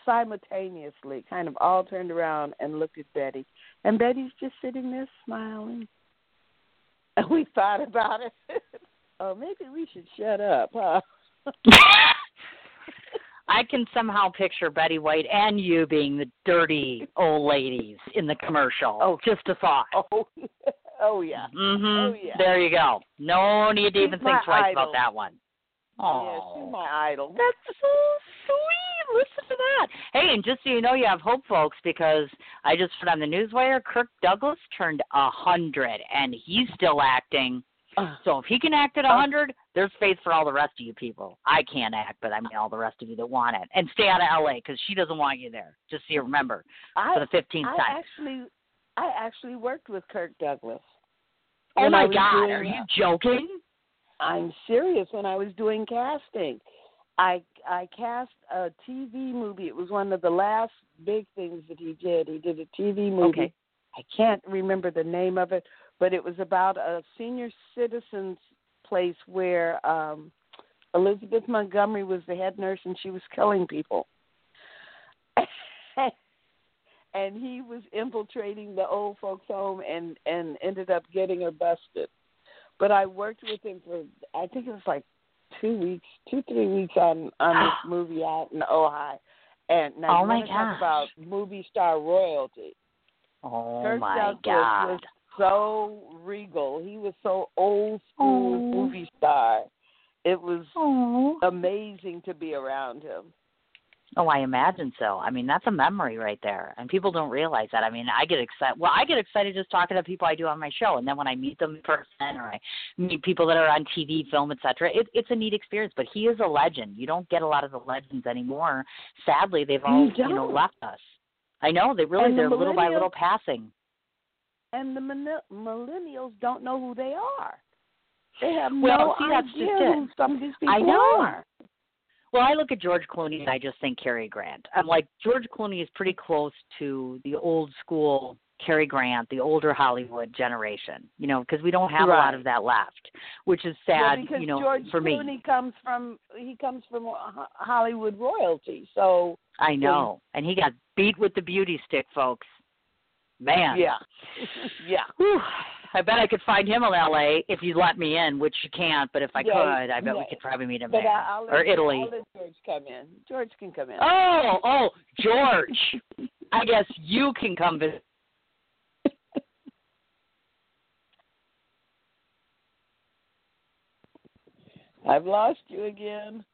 simultaneously kind of all turned around and looked at Betty, and Betty's just sitting there smiling. And we thought about it. oh, maybe we should shut up, huh? I can somehow picture Betty White and you being the dirty old ladies in the commercial. Oh. just a thought. oh, oh yeah. Mhm. Oh, yeah. There you go. No need to even think twice idol. about that one. Yeah, Oh, she's my idol. that's so sweet. Listen to that. Hey, and just so you know, you have hope, folks, because I just put on the newswire. Kirk Douglas turned a hundred, and he's still acting. So if he can act at a hundred, there's faith for all the rest of you people. I can't act, but I mean all the rest of you that want it. And stay out of LA because she doesn't want you there. Just so you remember I, for the fifteenth I time. actually, I actually worked with Kirk Douglas. oh my God, are you joking? I'm serious. When I was doing casting, I I cast a TV movie. It was one of the last big things that he did. He did a TV movie. Okay. I can't remember the name of it, but it was about a senior citizens place where um Elizabeth Montgomery was the head nurse and she was killing people. and he was infiltrating the old folks home and and ended up getting her busted. But I worked with him for I think it was like two weeks, two three weeks on on this movie out in Ojai. And now Oh, you want to talk about movie star royalty. Oh Kirk my Douglas God. was so regal. He was so old school Oh. movie star. It was Oh. amazing to be around him. Oh, I imagine so. I mean, that's a memory right there, and people don't realize that. I mean, I get excited. Well, I get excited just talking to people I do on my show, and then when I meet them in person or I meet people that are on TV, film, etc., it, it's a neat experience. But he is a legend. You don't get a lot of the legends anymore. Sadly, they've all You you know left us. I know they really And the they're little by little passing. And the millenn- millennials don't know who they are. They have Well, no see, idea who some of these people I know. are. Well, I look at George Clooney and I just think Cary Grant. I'm like George Clooney is pretty close to the old school Cary Grant, the older Hollywood generation. You know, because we don't have a lot of that left, which is sad. because you know, George for Clooney me. comes from he comes from Hollywood royalty, so I know, and he got beat with the beauty stick, folks. Man. yeah, yeah. Whew. I bet I could find him in L.A. if you let me in, which you can't. But if I Yeah, could, I bet we could probably meet him But there. I, I'll let, or Italy. I'll let George come in. George can come in. Oh, oh, George. I guess you can come visit. I've lost you again.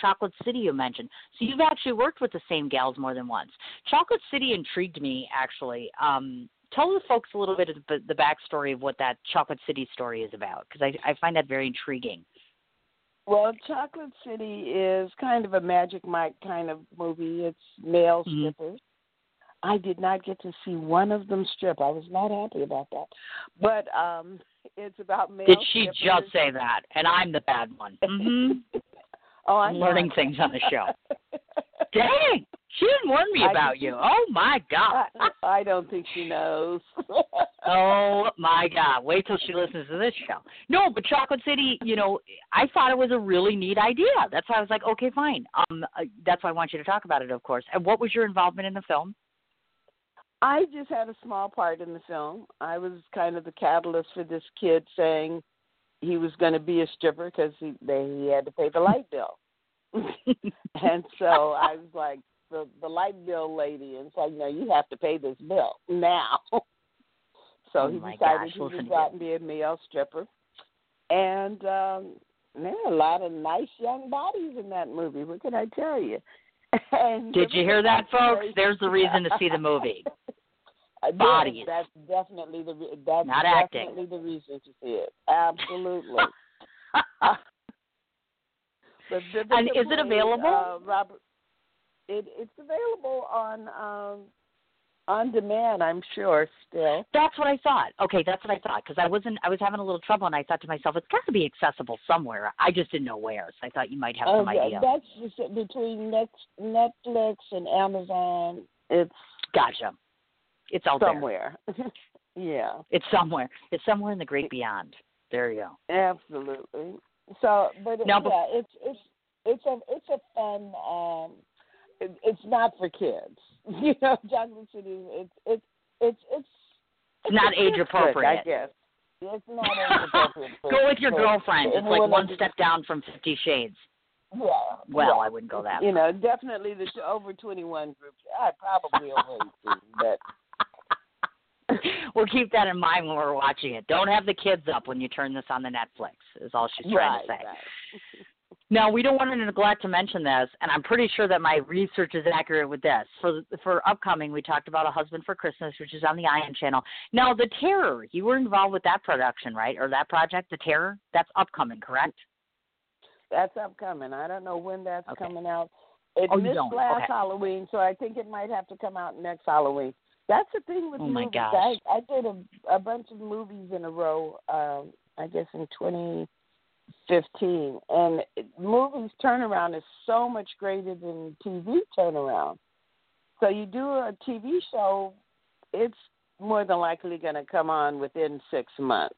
Chocolate City you mentioned. So you've actually worked with the same gals more than once. Chocolate City intrigued me actually. Um, tell the folks a little bit of the, the backstory of what that Chocolate City story is about because I, I find that very intriguing. Well, Chocolate City is kind of a Magic Mike kind of movie. It's male Mhm. strippers. I did not get to see one of them strip. I was not happy about that. But um it's about male Did she strippers. just say that? And I'm the bad one. hmm oh, I'm I'm learning things on the show. Dang, she didn't warn me about you. Oh my god. I, I don't think she knows. Oh my God! Wait till she listens to this show. No, but Chocolate City, you know, I thought it was a really neat idea. That's why I was like, okay, fine. Um, uh, that's why I want you to talk about it, of course. And what was your involvement in the film? I just had a small part in the film. I was kind of the catalyst for this kid saying he was going to be a stripper because he they, he had to pay the light bill, and so I was like the the light bill lady, and like, no, you have to pay this bill now. so Oh he decided gosh, he would to go out and be a male stripper, and um, man, a lot of nice young bodies in that movie. What can I tell you? And Did you hear that, folks? There's the reason to see the movie. Bodies. That's definitely the re- that's Not acting. definitely the reason to see it. Absolutely. But the- the- And is it available? Uh, Robert, it, it's available on um, on demand. I'm sure still. That's what I thought. Okay, that's what I thought because I wasn't. I was having a little trouble, and I thought to myself, it's got to be accessible somewhere. I just didn't know where, so I thought you might have some Uh, idea. That's just between Netflix and Amazon. It's Gotcha. It's out there. somewhere. yeah. It's somewhere. It's somewhere in the great beyond. There you go. Absolutely. So, but Now, yeah, it's it's it's a it's a fun. um it, It's not for kids, you know. Chocolate City. It's it's it's it's. It's not age appropriate. I guess. It's not age appropriate. Go with your girlfriend. It's like one step down from Fifty Shades. Yeah. Well, yeah. I wouldn't go that You far. know, definitely the over twenty one group. I probably over eighteen, but we'll keep that in mind when we're watching it. Don't have the kids up when you turn this on the Netflix. Is all she's trying right, to say. right. Now we don't want to neglect to mention this, and I'm pretty sure that my research is accurate with this. For for upcoming, we talked about a husband for Christmas, which is on the Ion Channel. Now the Terror, you were involved with that production, right, or that project, the Terror? That's upcoming, correct? That's upcoming. I don't know when that's Okay. coming out. It Oh, you missed last Okay. Halloween, so I think it might have to come out next Halloween. That's the thing with Oh, my movies. gosh. I I did a a bunch of movies in a row. Um, I guess in 2015, and movies turnaround is so much greater than TV turnaround. So you do a TV show, it's more than likely going to come on within six months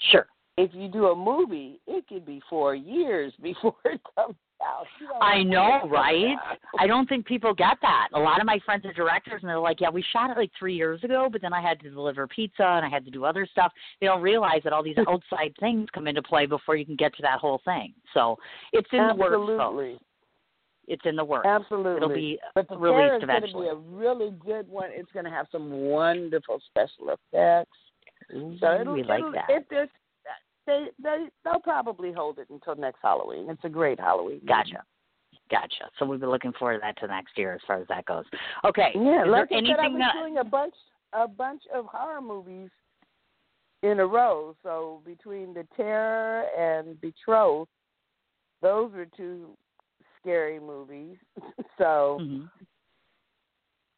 Sure. if you do a movie, it could be four years before it comes out. You don't Oh, I know, right? I don't think people get that. A lot of my friends are directors, and they're like, "Yeah, we shot it like three years ago, but then I had to deliver pizza and I had to do other stuff." They don't realize that all these outside things come into play before you can get to that whole thing. So it's in the works. Absolutely, It's in the works. absolutely. It'll be but the released Terror is going to be a really good one. It's going to have some wonderful special effects. So it'll, we like it'll, that. There's, they they they'll probably hold it until next Halloween. It's a great Halloween. Gotcha. Gotcha. So we'll be looking forward to that to next year as far as that goes. Okay. Yeah, Is like there I said, I've anything been that doing a bunch a bunch of horror movies in a row. So between The Terror and Betrothed, those were two scary movies. so, Mhm.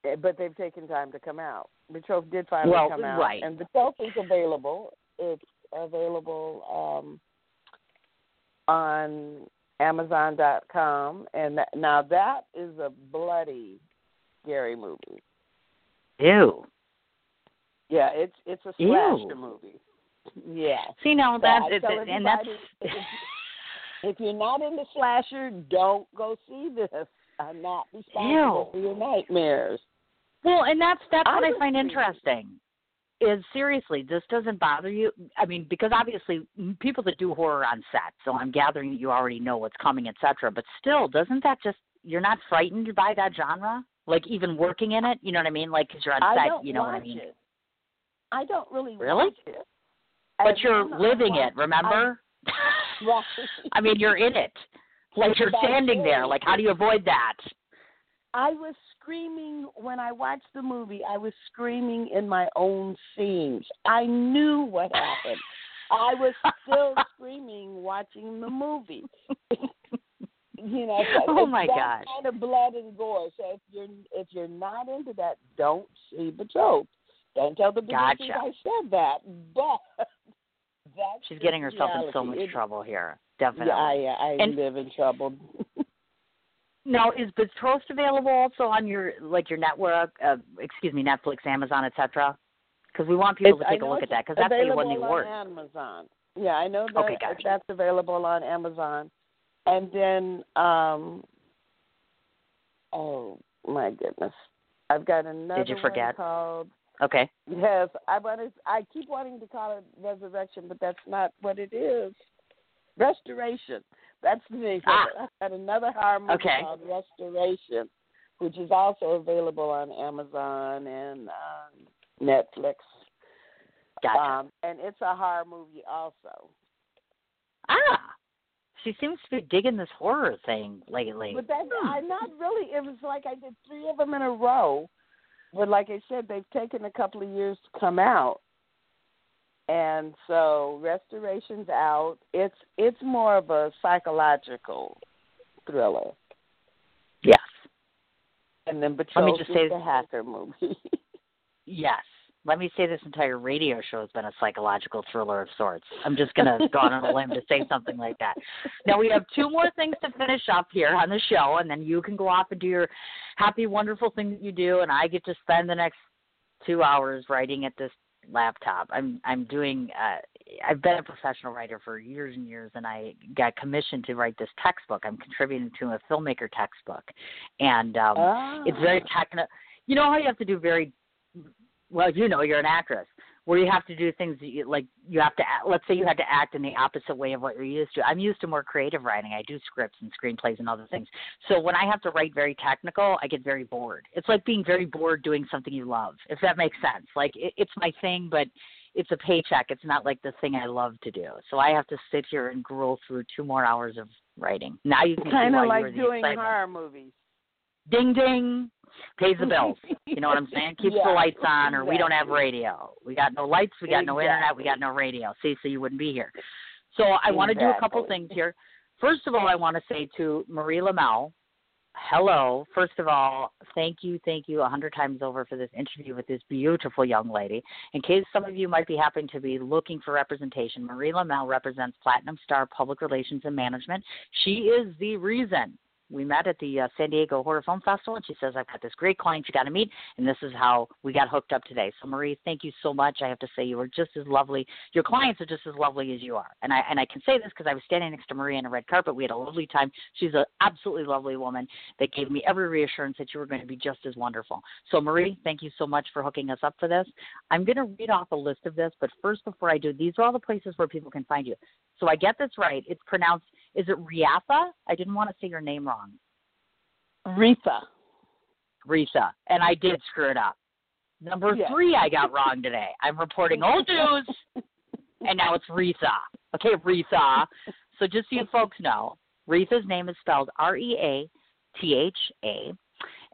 eh, but they've taken time to come out. Betrothed did finally Well, come out, right. and Betrothed is available. It's available um, on Amazon.com, and that, now that is a bloody, scary movie. Ew. Yeah, it's it's a Ew. slasher movie. Yeah. See now So that's it's, and that's if, if you're not into slasher, don't go see this. I'm not responsible Ew. for your nightmares. Well, and that's that's I what I find interesting. Is seriously, this doesn't bother you? I mean, because obviously people that do horror on set, so I'm gathering that you already know what's coming, etc. But still, doesn't that just you're not frightened by that genre? Like even working in it, you know what I mean? Like because you're on I set, you know what I mean? it. I don't really Really? But you're living it, remember? Right. I mean, you're in it. Like you're standing there. Like how do you avoid that? I was screaming when I watched the movie. I was screaming in my own scenes. I knew what happened. I was still screaming watching the movie. you know, oh my gosh. kind of blood and gore. So if you're if you're not into that, don't see Betrothed. Don't tell the producers Gotcha. I said that. But that's She's getting herself in so much It- trouble here. Definitely. Yeah, I, I And- live in trouble. Now, is Betrothed available also on your like your network? Uh, excuse me, Netflix, Amazon, etc. Because we want people It's- to take a look at that because that's how you won the available award. on Amazon. Yeah, I know that Okay, gotcha. that's available on Amazon. And then, um, oh my goodness, I've got another Did you one forget? called. Okay. Yes, I want to. I keep wanting to call it Resurrection, but that's not what it is. Restoration. That's the name. Ah. I've got another horror movie Okay. called Restoration, which is also available on Amazon and um, Netflix. Gotcha. Um, and it's a horror movie also. ah, she seems to be digging this horror thing lately. But that's Hmm. I'm not really. It was like I did three of them in a row. But like I said, they've taken a couple of years to come out, and so Restoration's out. It's it's more of a psychological thriller, Yes. and then Let me just say- the hacker movie. Yes. Let me say this entire radio show has been a psychological thriller of sorts. I'm just going to go on a limb to say something like that. Now, we have two more things to finish up here on the show, and then you can go off and do your happy, wonderful thing that you do, and I get to spend the next two hours writing at this laptop. I'm I'm doing. Uh, I've been a professional writer for years and years, and I got commissioned to write this textbook. I'm contributing to a filmmaker textbook, and um, ah. it's very technical. You know how you have to do very well. You know, you're an actress where you have to do things that you, like you have to. act- Let's say you had to act in the opposite way of what you're used to. I'm used to more creative writing. I do scripts and screenplays and other things. So when I have to write very technical, I get very bored. It's like being very bored doing something you love, if that makes sense. Like it, it's my thing, but it's a paycheck. It's not like the thing I love to do. So I have to sit here and gruel through two more hours of writing. Now you can kind of like doing excitement horror movies. Ding ding pays the bills. You know what i'm saying? Keeps the lights on or we don't have radio. We got no lights we got no internet we got no radio. See so you wouldn't be here. So i want to do a couple things here. First of all i want to say to marie lamel hello. First of all thank you thank you a hundred times over for this interview with this beautiful young lady. In case some of you might be happening to be looking for representation marie lamel represents platinum star public relations and management. She is the reason we met at the uh, San Diego Horror Film Festival, and she says, I've got this great client you got to meet, and this is how we got hooked up today. So, Marie, thank you so much. I have to say, you are just as lovely. Your clients are just as lovely as you are. And I, and I can say this because I was standing next to Marie on a red carpet. We had a lovely time. She's an absolutely lovely woman that gave me every reassurance that you were going to be just as wonderful. So, Marie, thank you so much for hooking us up for this. I'm going to read off a list of this, but first, before I do, these are all the places where people can find you. So, I get this right. It's pronounced, is it Riatha? I didn't want to say your name wrong. Reatha. Risa, and I did screw it up. Number Yes. three, I got wrong today. I'm reporting old news, and now it's Risa. Okay, Risa. So just so you folks know, Risa's name is spelled R E A T H A,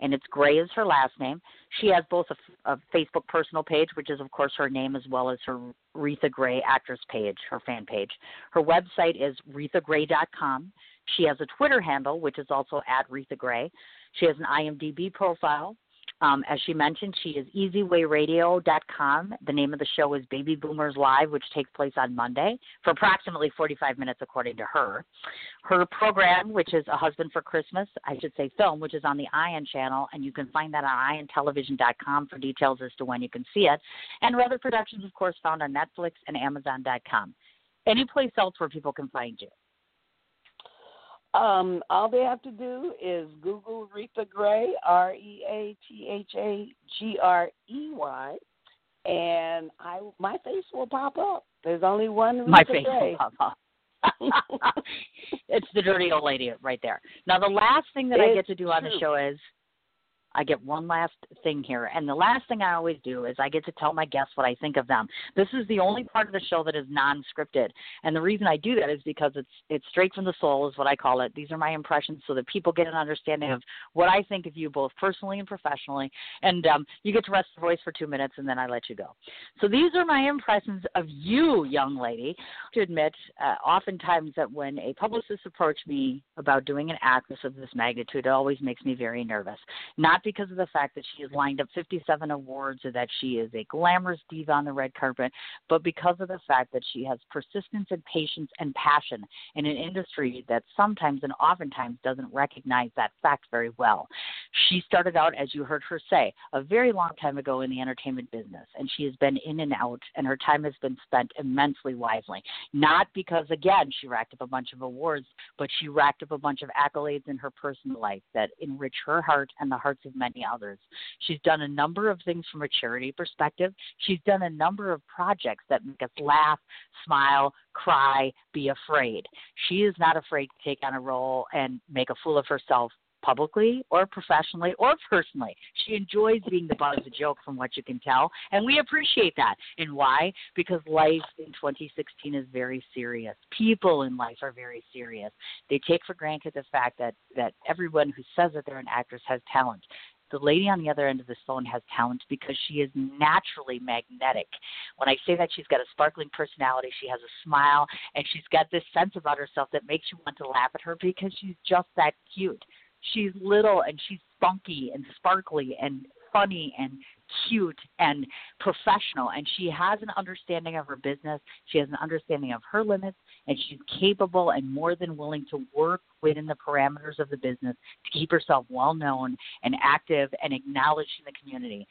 and it's Gray is her last name. She has both a, a Facebook personal page, which is of course her name, as well as her Reatha Gray actress page, her fan page. Her website is reathagray.com. She has a Twitter handle, which is also at Reatha Gray. She has an IMDb profile. Um, as she mentioned, she is easywayradio.com. The name of the show is Baby Boomers Live, which takes place on Monday for approximately 45 minutes, according to her. Her program, which is A Husband for Christmas, I should say film, which is on the Ion channel, and you can find that on iontelevision.com for details as to when you can see it. And her other productions, of course, found on Netflix and Amazon.com. Any place else where people can find you? Um, all they have to do is Google Reatha Gray, R E A T H A G R E Y, and I my face will pop up. There's only one Reatha My face Gray. will pop up. it's the dirty old lady right there. Now, the last thing that I get to do on the show is I get one last thing here. And the last thing I always do is I get to tell my guests what I think of them. This is the only part of the show that is non scripted. And the reason I do that is because it's it's straight from the soul is what I call it. These are my impressions so that people get an understanding of what I think of you both personally and professionally. And um, you get to rest your voice for two minutes and then I let you go. So these are my impressions of you, young lady. To admit, uh, oftentimes that when a publicist approached me about doing an actress of this magnitude, it always makes me very nervous. Not because of the fact that she has lined up 57 awards or that she is a glamorous diva on the red carpet, but because of the fact that she has persistence and patience and passion in an industry that sometimes and oftentimes doesn't recognize that fact very well. She started out, as you heard her say, a very long time ago in the entertainment business, and she has been in and out, and her time has been spent immensely wisely. Not because, again, she racked up a bunch of awards, but she racked up a bunch of accolades in her personal life that enrich her heart and the hearts of many others. She's done a number of things from a charity perspective. She's done a number of projects that make us laugh, smile, cry, be afraid. She is not afraid to take on a role and make a fool of herself publicly or professionally or personally. She enjoys being the butt of the joke from what you can tell, and we appreciate that. And why? Because life in 2016 is very serious. People in life are very serious. They take for granted the fact that that everyone who says that they're an actress has talent. The lady on the other end of this phone has talent because she is naturally magnetic. When I say that, she's got a sparkling personality, she has a smile, and she's got this sense about herself that makes you want to laugh at her because she's just that cute she's little and she's spunky and sparkly and funny and cute and professional. And she has an understanding of her business. She has an understanding of her limits. And she's capable and more than willing to work within the parameters of the business to keep herself well known and active and acknowledged in the community.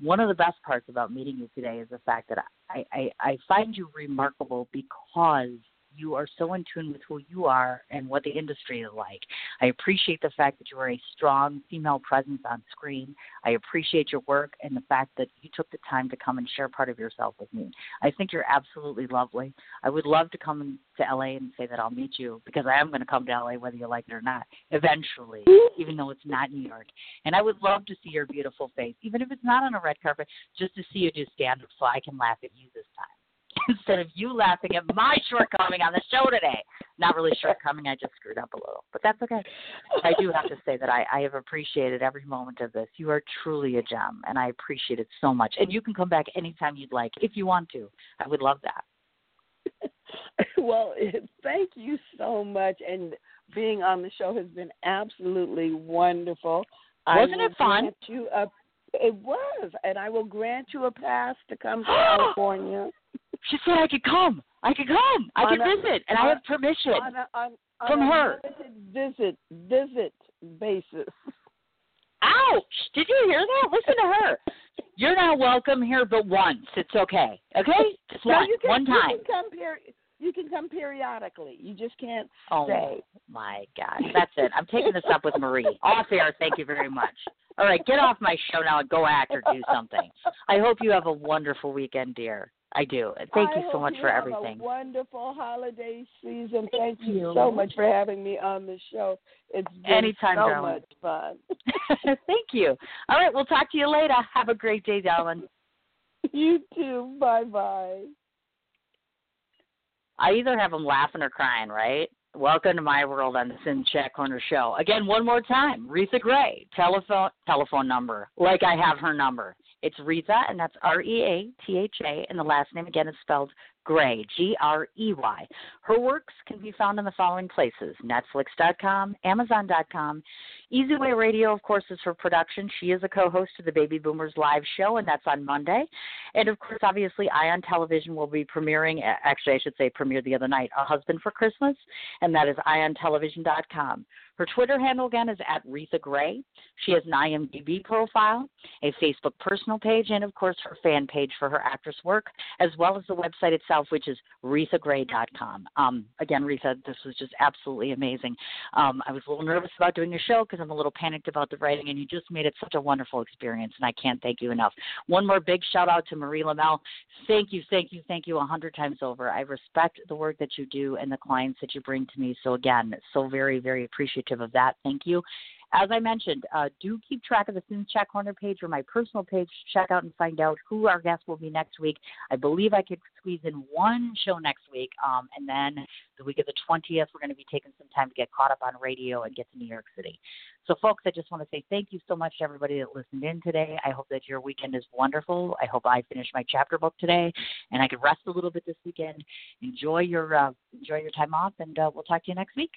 One of the best parts about meeting you today is the fact that I, I, I find you remarkable because you are so in tune with who you are and what the industry is like. I appreciate the fact that you are a strong female presence on screen. I appreciate your work and the fact that you took the time to come and share part of yourself with me. I think you're absolutely lovely. I would love to come to LA and say that I'll meet you because I am going to come to LA whether you like it or not eventually, even though it's not New York. And I would love to see your beautiful face, even if it's not on a red carpet, just to see you do stand up so I can laugh at you this time. instead of you laughing at my shortcoming on the show today. Not really shortcoming, I just screwed up a little, but that's okay. I do have to say that I, I have appreciated every moment of this. You are truly a gem, and I appreciate it so much. And you can come back anytime you'd like if you want to. I would love that. well, thank you so much, and being on the show has been absolutely wonderful. Wasn't it fun? You a, it was, and I will grant you a pass to come to California. She said I could come. I could come. I could visit, and on, I have permission on a, on, from her. Visit, visit basis. Ouch! Did you hear that? Listen to her. You're not welcome here, but once. It's okay. Okay, just no, one, you can, one time. You can come here. You can come periodically. You just can't oh, stay. my God. That's it. I'm taking this up with Marie. Off air, thank you very much. All right, get off my show now and go act or do something. I hope you have a wonderful weekend, dear. I do. Thank I you so much you for have everything. A wonderful holiday season. Thank, Thank you. you so much for having me on the show. It's been Anytime, so darling. much fun. Thank you. All right, we'll talk to you later. Have a great day, darling. You too. Bye bye. I either have them laughing or crying, right? Welcome to my world on the Sin Chat Corner Show. Again, one more time, Reatha Gray, telephone telephone number, like I have her number. It's Reatha, and that's R E A T H A, and the last name again is spelled Gray, G R E Y. Her works can be found in the following places Netflix.com, Amazon.com. Easy Way Radio, of course, is her production. She is a co host of the Baby Boomers live show, and that's on Monday. And of course, obviously, Ion Television will be premiering, actually, I should say, premiered the other night, A Husband for Christmas, and that is iontelevision.com. Her Twitter handle again is at Reatha Gray. She has an IMDb profile, a Facebook personal page, and of course her fan page for her actress work, as well as the website itself, which is ReathaGray.com. Um, again, Reatha, this was just absolutely amazing. Um, I was a little nervous about doing your show because I'm a little panicked about the writing, and you just made it such a wonderful experience, and I can't thank you enough. One more big shout out to Marie Lamel. Thank you, thank you, thank you a hundred times over. I respect the work that you do and the clients that you bring to me. So again, so very, very appreciative of that. Thank you. As I mentioned, uh, do keep track of the Sins Chat Corner page or my personal page. to Check out and find out who our guest will be next week. I believe I could squeeze in one show next week, um, and then the week of the 20th, we're going to be taking some time to get caught up on radio and get to New York City. So, folks, I just want to say thank you so much to everybody that listened in today. I hope that your weekend is wonderful. I hope I finish my chapter book today, and I can rest a little bit this weekend. Enjoy your uh, enjoy your time off, and uh, we'll talk to you next week.